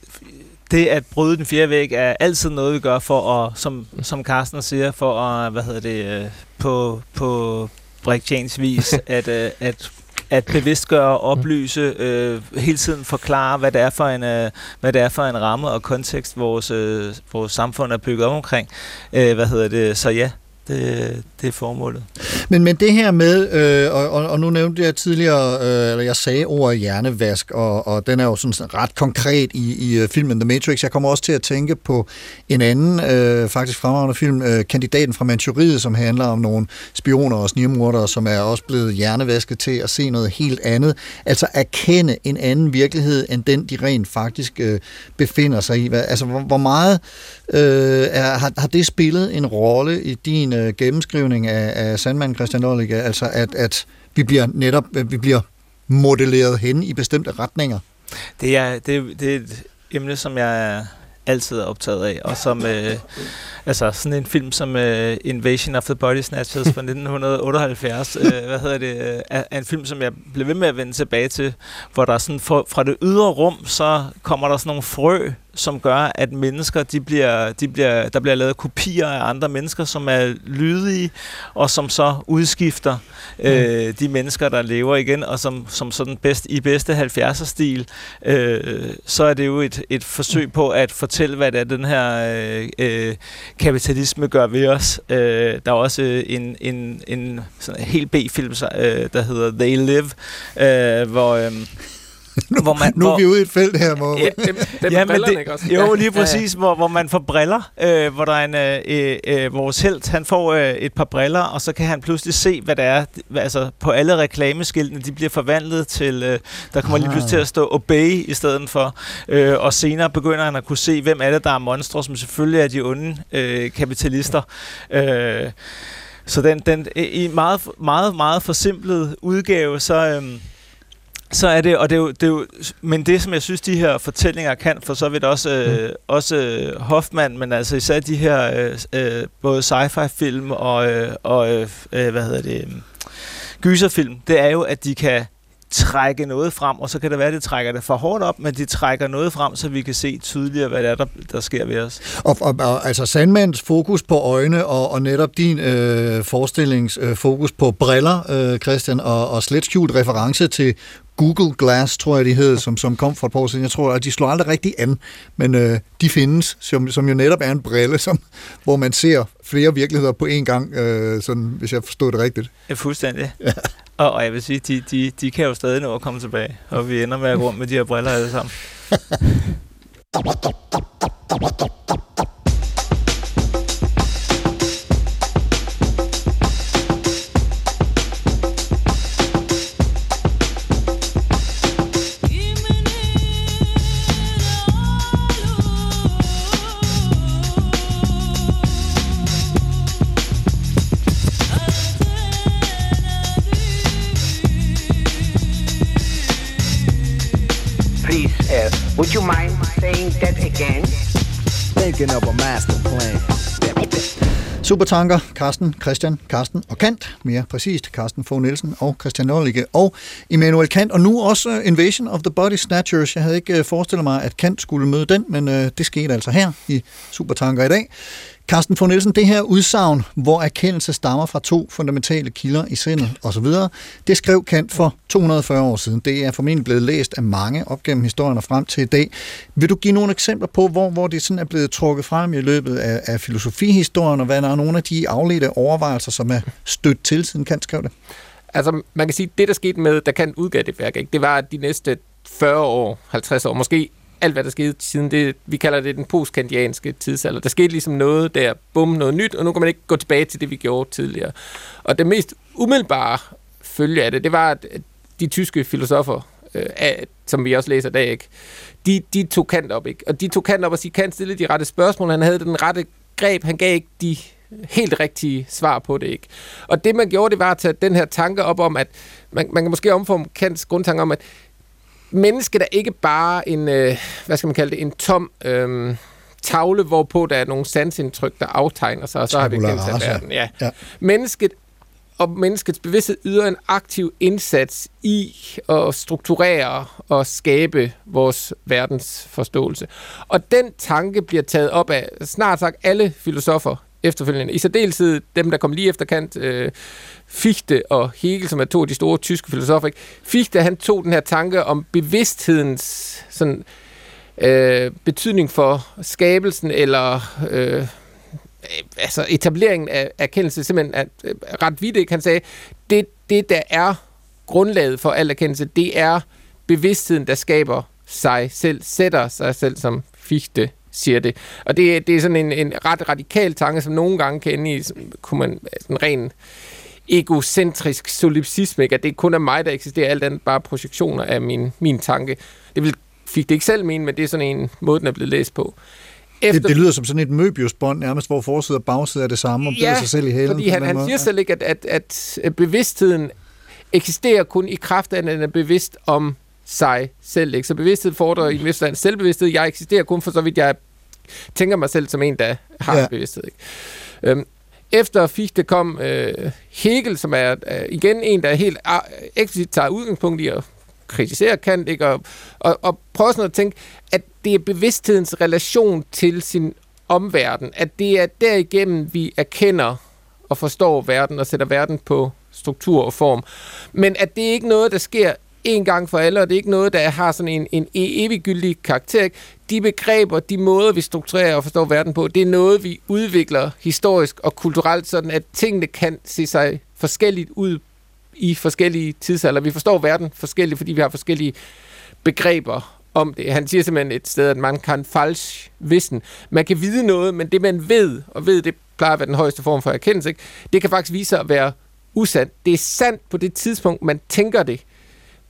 det at bryde den fjerde væg er altid noget, vi gør for at, som, som Carsten siger, for at, hvad hedder det, øh, på, på Brechtjans vis, at, øh, at at bevidstgøre, oplyse, øh, hele tiden forklare, hvad det er for en, øh, hvad det er for en ramme og kontekst, vores, øh, vores samfund er bygget op omkring. Øh, hvad hedder det? Så ja, det, det er formålet. Men, men det her med, øh, og, og, og nu nævnte jeg tidligere, øh, eller jeg sagde ordet hjernevask, og, og den er jo sådan ret konkret i, i øh, filmen The Matrix. Jeg kommer også til at tænke på en anden, øh, faktisk fremragende film, øh, Kandidaten fra Manchuriet, som handler om nogle spioner og snirmordere, som er også blevet hjernevasket til at se noget helt andet. Altså erkende en anden virkelighed, end den de rent faktisk øh, befinder sig i. Hvad, altså hvor, hvor meget øh, er, har, har det spillet en rolle i din øh, gennemskrivning af, af Sandman Christian Lollicke? Altså at, at vi bliver netop vi bliver modelleret hen i bestemte retninger? Det er, det, det er et emne, som jeg altid er optaget af, og som øh, altså sådan en film som øh, Invasion of the Body Snatchers fra 1978, øh, hvad hedder det, øh, er, er en film, som jeg blev ved med at vende tilbage til, hvor der sådan for, fra det ydre rum, så kommer der sådan nogle frø, som gør, at mennesker, de bliver, de bliver, der bliver lavet kopier af andre mennesker, som er lydige, og som så udskifter øh, de mennesker, der lever igen, og som, som sådan bedst, i bedste 70'er-stil, øh, så er det jo et, et forsøg på at fortælle, hvad det er, den her øh, øh, kapitalisme gør ved os. Øh, der er også øh, en, en, en sådan helt B-film, øh, der hedder They Live, øh, hvor... Øh, hvor man, Nu er vi ude i et felt her, hvor... Ja, Dem, dem ja, ja, men det, ikke også? jo, lige Ja, ja. præcis, Hvor, hvor man får briller, øh, hvor der er en, øh, øh, øh, vores held, han får øh, et par briller, og så kan han pludselig se, hvad det er, hvad- altså på alle reklameskiltene, de bliver forvandlet til, øh, der kommer lige pludselig til at stå Obey i stedet for, øh, og senere begynder han at kunne se, hvem er det, der er monstre, som selvfølgelig er de onde øh, kapitalister. Øh, så den, den i meget, meget, meget forsimplet udgave, så... Øh, så er det, og det er, jo, det er jo, men det som jeg synes, de her fortællinger kan, for så vidt også, øh, også øh, Hoffmann, men altså især de her øh, øh, både sci-fi film og, øh, og øh, øh, hvad hedder det, øh, gyserfilm, det er jo, at de kan trække noget frem, og så kan det være, at de trækker det for hårdt op, men de trækker noget frem, så vi kan se tydeligere, hvad det er, der, der sker ved os. Og, og, og altså Sandmans fokus på øjne, og, og netop din øh, forestillings øh, fokus på briller, øh, Christian, og, og slet skjult reference til Google Glass, tror jeg, de hed, som, som kom for et par år siden. Jeg tror, at de slår aldrig rigtig an, men øh, de findes, som, som jo netop er en brille, som, hvor man ser flere virkeligheder på én gang, øh, sådan, hvis jeg forstod det rigtigt. Ja, fuldstændig. Ja. Og, og jeg vil sige, de, de, de kan jo stadig nå at komme tilbage, og vi ender med at gå rundt med de her briller alle sammen. would you mind saying that again? Thinking of a master plan. Supertanker, Carsten, Christian, Carsten og Kant, mere præcist, Carsten Fogh Nielsen og Christian Lollicke og Immanuel Kant, og nu også Invasion of the Body Snatchers. Jeg havde ikke øh, forestillet mig, at Kant skulle møde den, men øh, det skete altså her i Supertanker i dag. Carsten Fogh Nielsen, det her udsagn, hvor erkendelse stammer fra to fundamentale kilder i sindet osv., det skrev Kant for 240 år siden. Det er formentlig blevet læst af mange op gennem historien og frem til i dag. Vil du give nogle eksempler på, hvor, hvor det sådan er blevet trukket frem i løbet af, af filosofihistorien, og hvad der er nogle af de afledte overvejelser, som er stødt til, siden Kant skrev det? Altså, man kan sige, det der skete med, da Kant udgav det værk, ikke, det var, at de næste 40 år, 50 år, måske alt, hvad der skete siden det, vi kalder det den postkandianske tidsalder. Der skete ligesom noget der, bum, noget nyt, og nu kan man ikke gå tilbage til det, vi gjorde tidligere. Og det mest umiddelbare følge af det, det var, at de tyske filosofer, øh, af, som vi også læser i dag, ikke? De, de tog Kant op, ikke? Og de tog Kant op og sige, Kant stillede de rette spørgsmål, han havde den rette greb, han gav ikke de helt rigtige svar på det, ikke? Og det, man gjorde, det var at tage den her tanke op om, at man, man kan måske omforme Kants grundtanke om, at mennesket er ikke bare en, øh, hvad skal man kalde det, en tom øh, tavle, hvorpå der er nogle sansindtryk, der aftegner sig, og så har vi kendt verden. Ja. Ja. Mennesket og menneskets bevidsthed yder en aktiv indsats i at strukturere og skabe vores verdensforståelse. Og den tanke bliver taget op af snart sagt alle filosofer efterfølgende. I særdeleshed dem, der kom lige efter Kant, øh, Fichte og Hegel, som er to af de store tyske filosofer. Ikke? Fichte, han tog den her tanke om bevidsthedens sådan, øh, betydning for skabelsen eller øh, øh altså etableringen af erkendelse simpelthen at øh, ret vidt, ikke? Han sagde, det, det der er grundlaget for al erkendelse, det er bevidstheden, der skaber sig selv, sætter sig selv som Fichte siger det. Og det, det er sådan en, en ret radikal tanke, som nogle gange kan ende i sådan, kunne man, en ren egocentrisk solipsisme, ikke? at det kun er mig, der eksisterer, alt andet bare projektioner af min, min tanke. Det vil, fik det ikke selv men det er sådan en måde, den er blevet læst på. Efter... Det, det lyder som sådan et Möbius-bånd nærmest, hvor forside og bagside er det samme, og ja, sig selv i halen. fordi han, han måde. siger selv ikke, at, at, at bevidstheden eksisterer kun i kraft af, at den er bevidst om sig selv. Ikke? Så bevidsthed fordrer i en vis selvbevidsthed. Jeg eksisterer kun for så vidt, jeg tænker mig selv som en, der har Ja. bevidsthed. Ikke? Øhm, efter Fichte kom øh, Hegel, som er øh, igen en, der helt øh, eksplicit tager udgangspunkt i at kritisere Kant, ikke? Og, og, og prøver sådan at tænke, at det er bevidsthedens relation til sin omverden, at det er derigennem, vi erkender og forstår verden og sætter verden på struktur og form. Men at det er ikke noget, der sker en gang for alle, og det er ikke noget, der har sådan en, en e- eviggyldig karakter. ikke? De begreber, de måder, vi strukturerer og forstår verden på, det er noget, vi udvikler historisk og kulturelt, sådan at tingene kan se sig forskelligt ud i forskellige tidsalder. Vi forstår verden forskelligt, fordi vi har forskellige begreber om det. Han siger simpelthen et sted, at man kan falsk wissen. Man kan vide noget, men det man ved, og ved, det plejer at være den højeste form for erkendelse, ikke? det kan faktisk vise sig at være usandt. Det er sandt på det tidspunkt, man tænker det,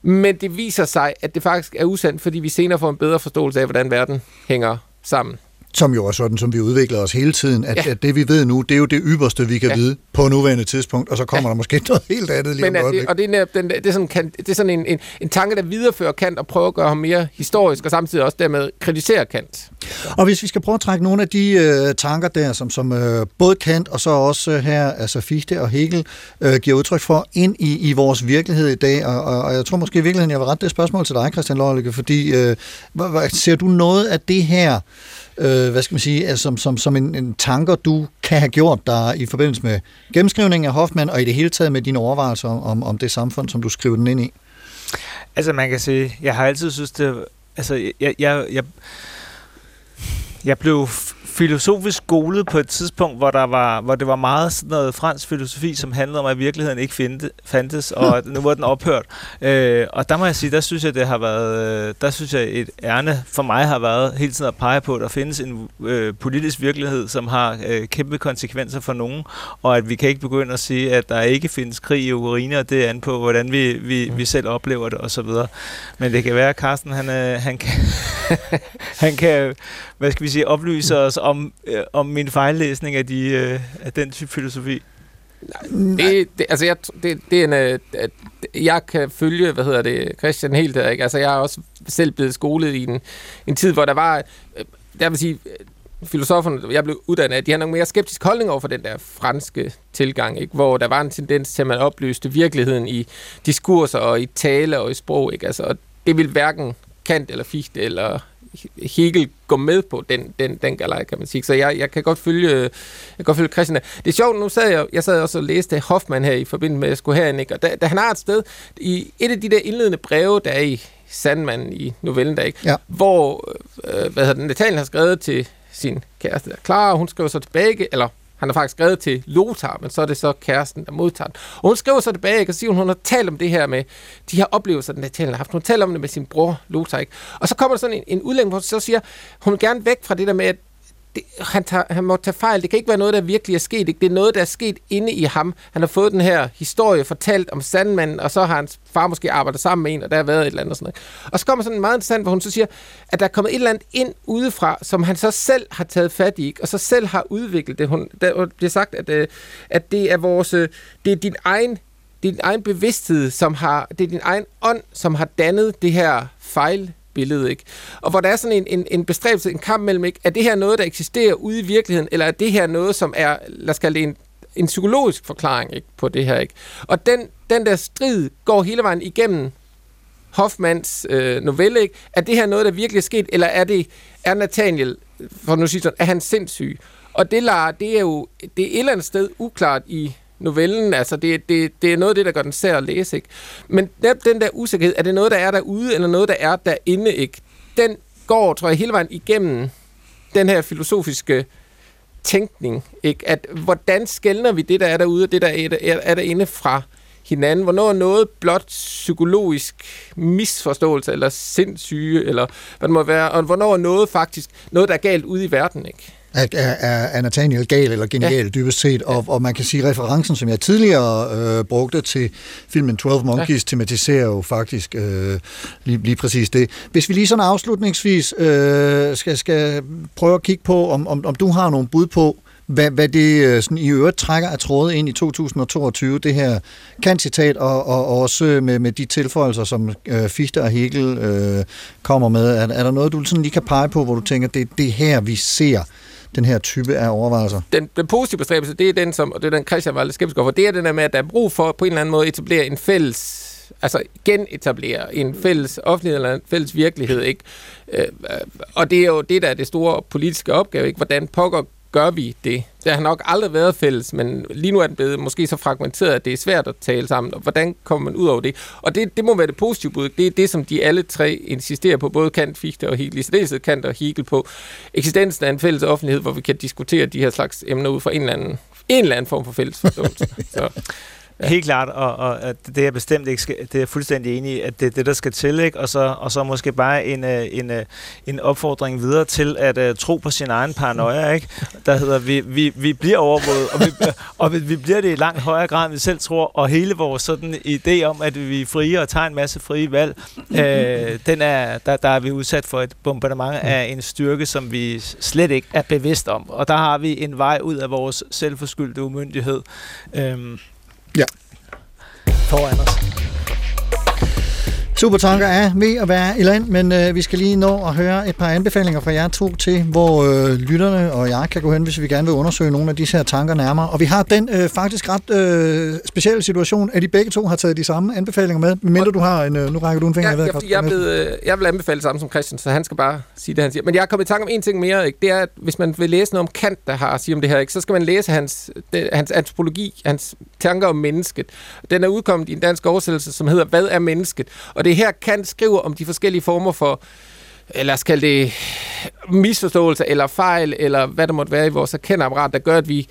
men det viser sig, at det faktisk er usandt, fordi vi senere får en bedre forståelse af, hvordan verden hænger sammen. Som jo er sådan, som vi udvikler os hele tiden, at, ja. At det vi ved nu, det er jo det ypperste, vi kan ja. Vide på nuværende tidspunkt, og så kommer ja. der måske noget helt andet lige om Men øjeblik. det, og det er, den, det er sådan, Kant, det er sådan en, en, en tanke, der viderefører Kant og prøver at gøre ham mere historisk, og samtidig også dermed kritisere Kant. Og hvis vi skal prøve at trække nogle af de øh, tanker der, som, som øh, både Kant og så også øh, her, altså Fichte og Hegel, øh, giver udtryk for ind i, i vores virkelighed i dag, og, og, og jeg tror måske i virkeligheden, jeg vil rette det spørgsmål til dig, Christian Lorlicke, fordi øh, ser du noget af det her, øh, hvad skal man sige, altså, som, som, som en, en tanker, du kan have gjort dig i forbindelse med gennemskrivningen af Hoffmann, og i det hele taget med dine overvejelser om, om det samfund, som du skriver den ind i? Altså man kan sige, jeg har altid synes det, altså jeg, jeg, jeg, jeg blev filosofisk skolet på et tidspunkt, hvor, der var, hvor det var meget sådan noget fransk filosofi, som handlede om, at virkeligheden ikke finde, fandtes, og nu var den ophørt. Øh, og der må jeg sige, der synes jeg, det har været, øh, der synes jeg, et ærne for mig har været hele tiden at pege på, at der findes en øh, politisk virkelighed, som har øh, kæmpe konsekvenser for nogen, og at vi kan ikke begynde at sige, at der ikke findes krig i Ukraine, og det er an på, hvordan vi, vi, vi selv oplever det, og så videre. Men det kan være, at Carsten, han, øh, han kan, han kan, hvad skal vi sige, oplyse os om, øh, om min fejllæsning af, de, øh, af den type filosofi. Det, det, altså jeg, det, det er en, øh, at jeg kan følge, hvad hedder det, Christian helt der, ikke? Altså jeg er også selv blevet skolet i en, en tid, hvor der var, øh, jeg vil sige, øh, filosoferne, jeg blev uddannet af, de har nogle mere skeptisk holdning over for den der franske tilgang, ikke? hvor der var en tendens til, at man opløste virkeligheden i diskurser og i tale og i sprog. Ikke? Altså, og det vil hverken Kant eller Fichte eller Hegel gå med på den, den, den galej, kan man sige. Så jeg, jeg kan godt følge, jeg kan godt følge Christian. Det er sjovt, nu sad jeg, jeg sad også og læste Hoffmann her i forbindelse med, at jeg skulle herind, ikke? og da, da, han har et sted, i et af de der indledende breve, der er i Sandman i novellen der, ikke? Ja. hvor øh, hvad hedder den, Nathaniel har skrevet til sin kæreste, der er Clara, og hun skriver så tilbage, eller han har faktisk skrevet til Lothar, men så er det så kæresten, der modtager den. Og hun skriver så tilbage, ikke, og siger, hun, hun har talt om det her med de her oplevelser, den Nathaniel har haft. Hun taler om det med sin bror Lothar. Ikke? Og så kommer der sådan en, en udlægning, hvor hun så siger, hun vil gerne væk fra det der med, at det, han, tager, han må tage fejl. Det kan ikke være noget, der virkelig er sket. Ikke? Det er noget, der er sket inde i ham. Han har fået den her historie fortalt om sandmanden, og så har hans far måske arbejdet sammen med en, og der har været et eller andet. Og, sådan noget. og så kommer sådan en meget interessant, hvor hun så siger, at der er kommet et eller andet ind udefra, som han så selv har taget fat i, ikke? og så selv har udviklet det. Hun, der bliver sagt, at, øh, at det er vores, øh, det er din egen din egen bevidsthed, som har, det er din egen ånd, som har dannet det her fejl billede, ikke? Og hvor der er sådan en, en, en bestræbelse, en kamp mellem, ikke? Er det her noget, der eksisterer ude i virkeligheden, eller er det her noget, som er, lad os kalde det en, en psykologisk forklaring ikke, på det her, ikke? Og den, den der strid går hele vejen igennem Hoffmans øh, novelle, ikke? Er det her noget, der virkelig er sket, eller er det, er Nathaniel, for nu sige sådan, er han sindssyg? Og det, lader, det er jo, det er et eller andet sted uklart i novellen, altså det, det, det er noget af det, der gør den sær at læse, ikke? Men netop den der usikkerhed, er det noget, der er derude, eller noget, der er derinde, ikke? Den går, tror jeg, hele vejen igennem den her filosofiske tænkning. Ikke? At, hvordan skældner vi det, der er derude, og det, der er, er, er derinde fra hinanden? Hvornår er noget blot psykologisk misforståelse, eller sindssyge, eller hvad det må være, og hvornår er noget faktisk noget, der er galt ude i verden, ikke? Er, er, er Nathaniel gal eller genial ja. dybest set, og, og man kan sige, referencen, som jeg tidligere øh, brugte til filmen 12 Monkeys, ja. tematiserer jo faktisk øh, lige, lige præcis det. Hvis vi lige sådan afslutningsvis øh, skal, skal prøve at kigge på, om, om, om du har nogle bud på, hvad, hvad det øh, sådan, i øvrigt trækker af tråde ind i 2022, det her kan-citat, og, og også med, med de tilføjelser, som øh, Fichte og Hegel øh, kommer med. Er, er der noget, du sådan lige kan pege på, hvor du tænker, det er det her, vi ser den her type af overvejelser? Den, den positive bestræbelse, det er den, som, og det er den Christian var lidt skeptisk over, det er den der med, at der er brug for på en eller anden måde at etablere en fælles altså genetablere en fælles offentlighed eller en fælles virkelighed, ikke? Øh, øh og det er jo det, der er det store politiske opgave, ikke? Hvordan pokker gør vi det? Det har nok aldrig været fælles, men lige nu er den blevet måske så fragmenteret, at det er svært at tale sammen. Og hvordan kommer man ud over det? Og det, det må være det positive bud. Det er det, som de alle tre insisterer på, både Kant, Fichte og Hegel. I særdeleshed Kant og Hegel på eksistensen af en fælles offentlighed, hvor vi kan diskutere de her slags emner ud fra en eller anden, en eller anden form for fælles forståelse. så. Ja. Helt klart, og, og det er bestemt ikke skal, det er jeg fuldstændig enig i, at det er det, der skal til, ikke? Og, så, og så måske bare en, øh, en, øh, en opfordring videre til at uh, tro på sin egen paranoia, ikke? Der hedder, vi, vi, vi bliver overvåget, og, vi, og vi, vi bliver det i langt højere grad, end vi selv tror, og hele vores sådan idé om, at vi er frie og tager en masse frie valg, øh, den er, der, der er vi udsat for et bombardement af en styrke, som vi slet ikke er bevidst om. Og der har vi en vej ud af vores selvforskyldte umyndighed. Øhm, Ja. Foran os. Supertanker er ved at være i land, men øh, vi skal lige nå at høre et par anbefalinger fra jer to til, hvor øh, lytterne og jeg kan gå hen, hvis vi gerne vil undersøge nogle af disse her tanker nærmere. Og vi har den øh, faktisk ret øh, specielle situation, at de begge to har taget de samme anbefalinger med, medmindre du har en, øh, nu rækker du en finger. Ja, ved, jeg, jeg, jeg, blevet, øh, jeg vil anbefale det samme som Christian, så han skal bare sige det, han siger. Men jeg er kommet i tanke om en ting mere, ikke? det er, at hvis man vil læse noget om Kant, der har at sige om det her, ikke? så skal man læse hans, det, hans antropologi, hans tanker om mennesket. Den er udkommet i en dansk oversættelse, som hedder Hvad er mennesket? Og det er her, Kant skriver om de forskellige former for eh, lad os kalde det misforståelser eller fejl, eller hvad der måtte være i vores erkendeapparat, der gør, at vi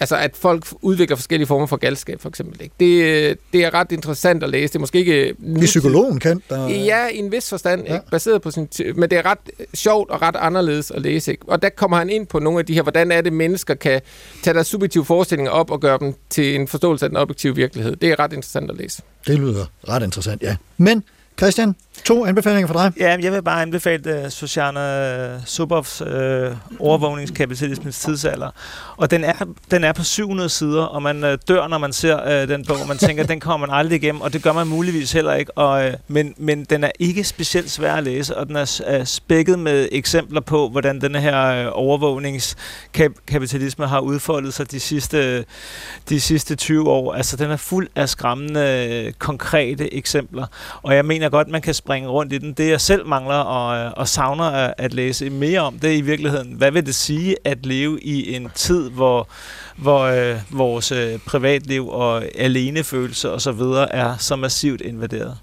Altså, at folk udvikler forskellige former for galskab, for eksempel. Ikke? Det, det er ret interessant at læse. Det er måske ikke... Det er psykologen Kant, der... Ja, i en vis forstand, ja. ikke? baseret på sin... Men det er ret sjovt og ret anderledes at læse. Ikke? Og der kommer han ind på nogle af de her, hvordan er det, mennesker kan tage deres subjektive forestillinger op og gøre dem til en forståelse af den objektive virkelighed. Det er ret interessant at læse. Det lyder ret interessant, ja. Men, Christian, to anbefalinger for dig. Ja, jeg vil bare anbefale øh, uh, Susanne øh, Subovs uh, øh, overvågningskapitalismens tidsalder. Og den er, den er på 700 sider, og man uh, dør, når man ser uh, den bog. Man tænker, den kommer man aldrig igennem, og det gør man muligvis heller ikke. Og, uh, men, men den er ikke specielt svær at læse, og den er uh, spækket med eksempler på, hvordan den her uh, overvågningskapitalisme har udfoldet sig de sidste, de sidste 20 år. Altså, den er fuld af skræmmende, konkrete eksempler. Og jeg mener godt, man kan springe rundt i den. Det jeg selv mangler og, øh, og savner at, at læse mere om, det er i virkeligheden, hvad vil det sige at leve i en tid, hvor, hvor øh, vores øh, privatliv og alenefølelse og så videre er så massivt invaderet.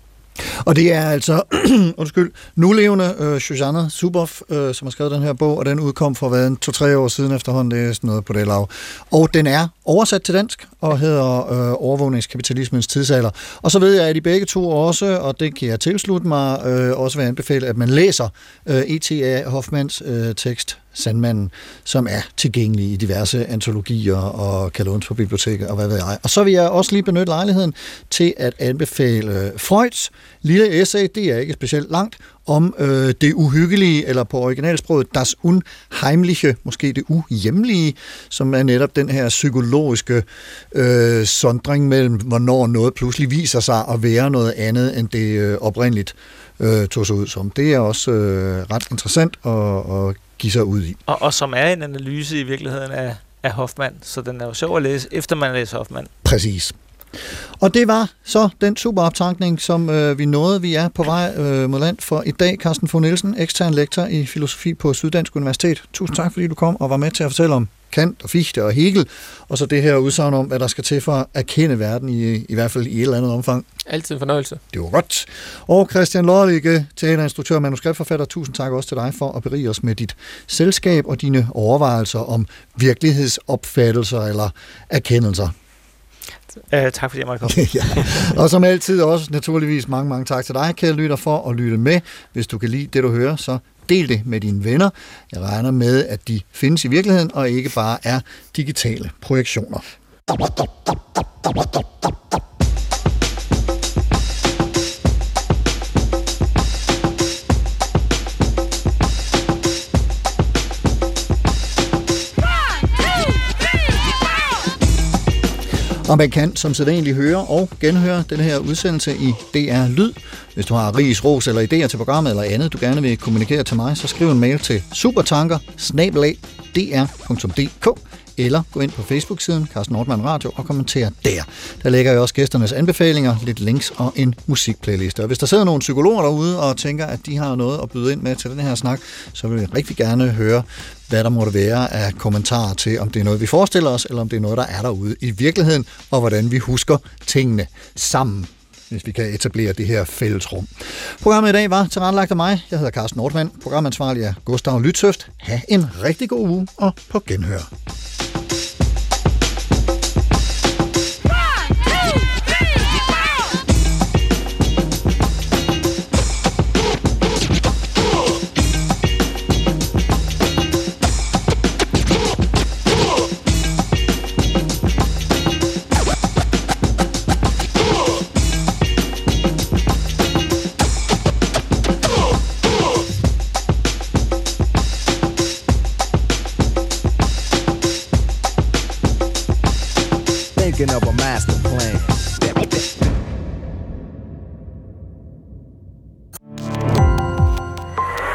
Og det er altså, undskyld, nulevende øh, Shoshana Zuboff, øh, som har skrevet den her bog, og den udkom for hvad, to-tre år siden efterhånden, det er sådan noget på det lav. Og den er oversat til dansk og hedder øh, Overvågningskapitalismens tidsalder. Og så ved jeg, at de begge to også, og det kan jeg tilslutte mig, øh, også vil anbefale, at man læser øh, E.T.A. Hoffmans øh, tekst Sandmanden, som er tilgængelig i diverse antologier og kan lånes på biblioteket og hvad ved jeg. Og så vil jeg også lige benytte lejligheden til at anbefale Freuds lille essay, det er ikke specielt langt, om øh, det uhyggelige, eller på originalsproget, das Unheimliche, måske det uhjemlige, som er netop den her psykologiske øh, sondring mellem, hvornår noget pludselig viser sig at være noget andet, end det øh, oprindeligt øh, tog sig ud som. Det er også øh, ret interessant at, at give sig ud i. Og, og som er en analyse i virkeligheden af, af Hoffmann, så den er jo sjov at læse, efter man læser Hoffmann. Præcis. Og det var så den super optankning, som øh, vi nåede. Vi er på vej øh, mod land for i dag. Carsten Fogh Nielsen, ekstern lektor i filosofi på Syddansk Universitet. Tusind tak, fordi du kom og var med til at fortælle om Kant og Fichte og Hegel, og så det her udsagn om, hvad der skal til for at erkende verden i, i hvert fald i et eller andet omfang. Altid en fornøjelse. Det var godt. Og Christian Loddelige, teaterinstruktør og manuskriptforfatter, tusind tak også til dig for at berige os med dit selskab og dine overvejelser om virkelighedsopfattelser eller erkendelser. Uh, tak fordi jeg måtte komme. ja. Og som altid også naturligvis mange, mange tak til dig, kære lytter, for at lytte med. Hvis du kan lide det, du hører, så del det med dine venner. Jeg regner med, at de findes i virkeligheden, og ikke bare er digitale projektioner. Og man kan som sædvanligt høre og genhøre den her udsendelse i DR Lyd. Hvis du har ris, ros eller idéer til programmet eller andet, du gerne vil kommunikere til mig, så skriv en mail til supertanker eller gå ind på Facebook-siden Carsten Nordmann Radio og kommenter der. Der lægger jeg også gæsternes anbefalinger, lidt links og en musikplayliste. Og hvis der sidder nogle psykologer derude og tænker, at de har noget at byde ind med til den her snak, så vil jeg rigtig gerne høre, hvad der måtte være af kommentarer til, om det er noget, vi forestiller os, eller om det er noget, der er derude i virkeligheden, og hvordan vi husker tingene sammen hvis vi kan etablere det her fælles rum. Programmet i dag var tilrettelagt af mig. Jeg hedder Carsten Nordmann. Programansvarlig er Gustav Lytsøft. Ha' en rigtig god uge og på genhør.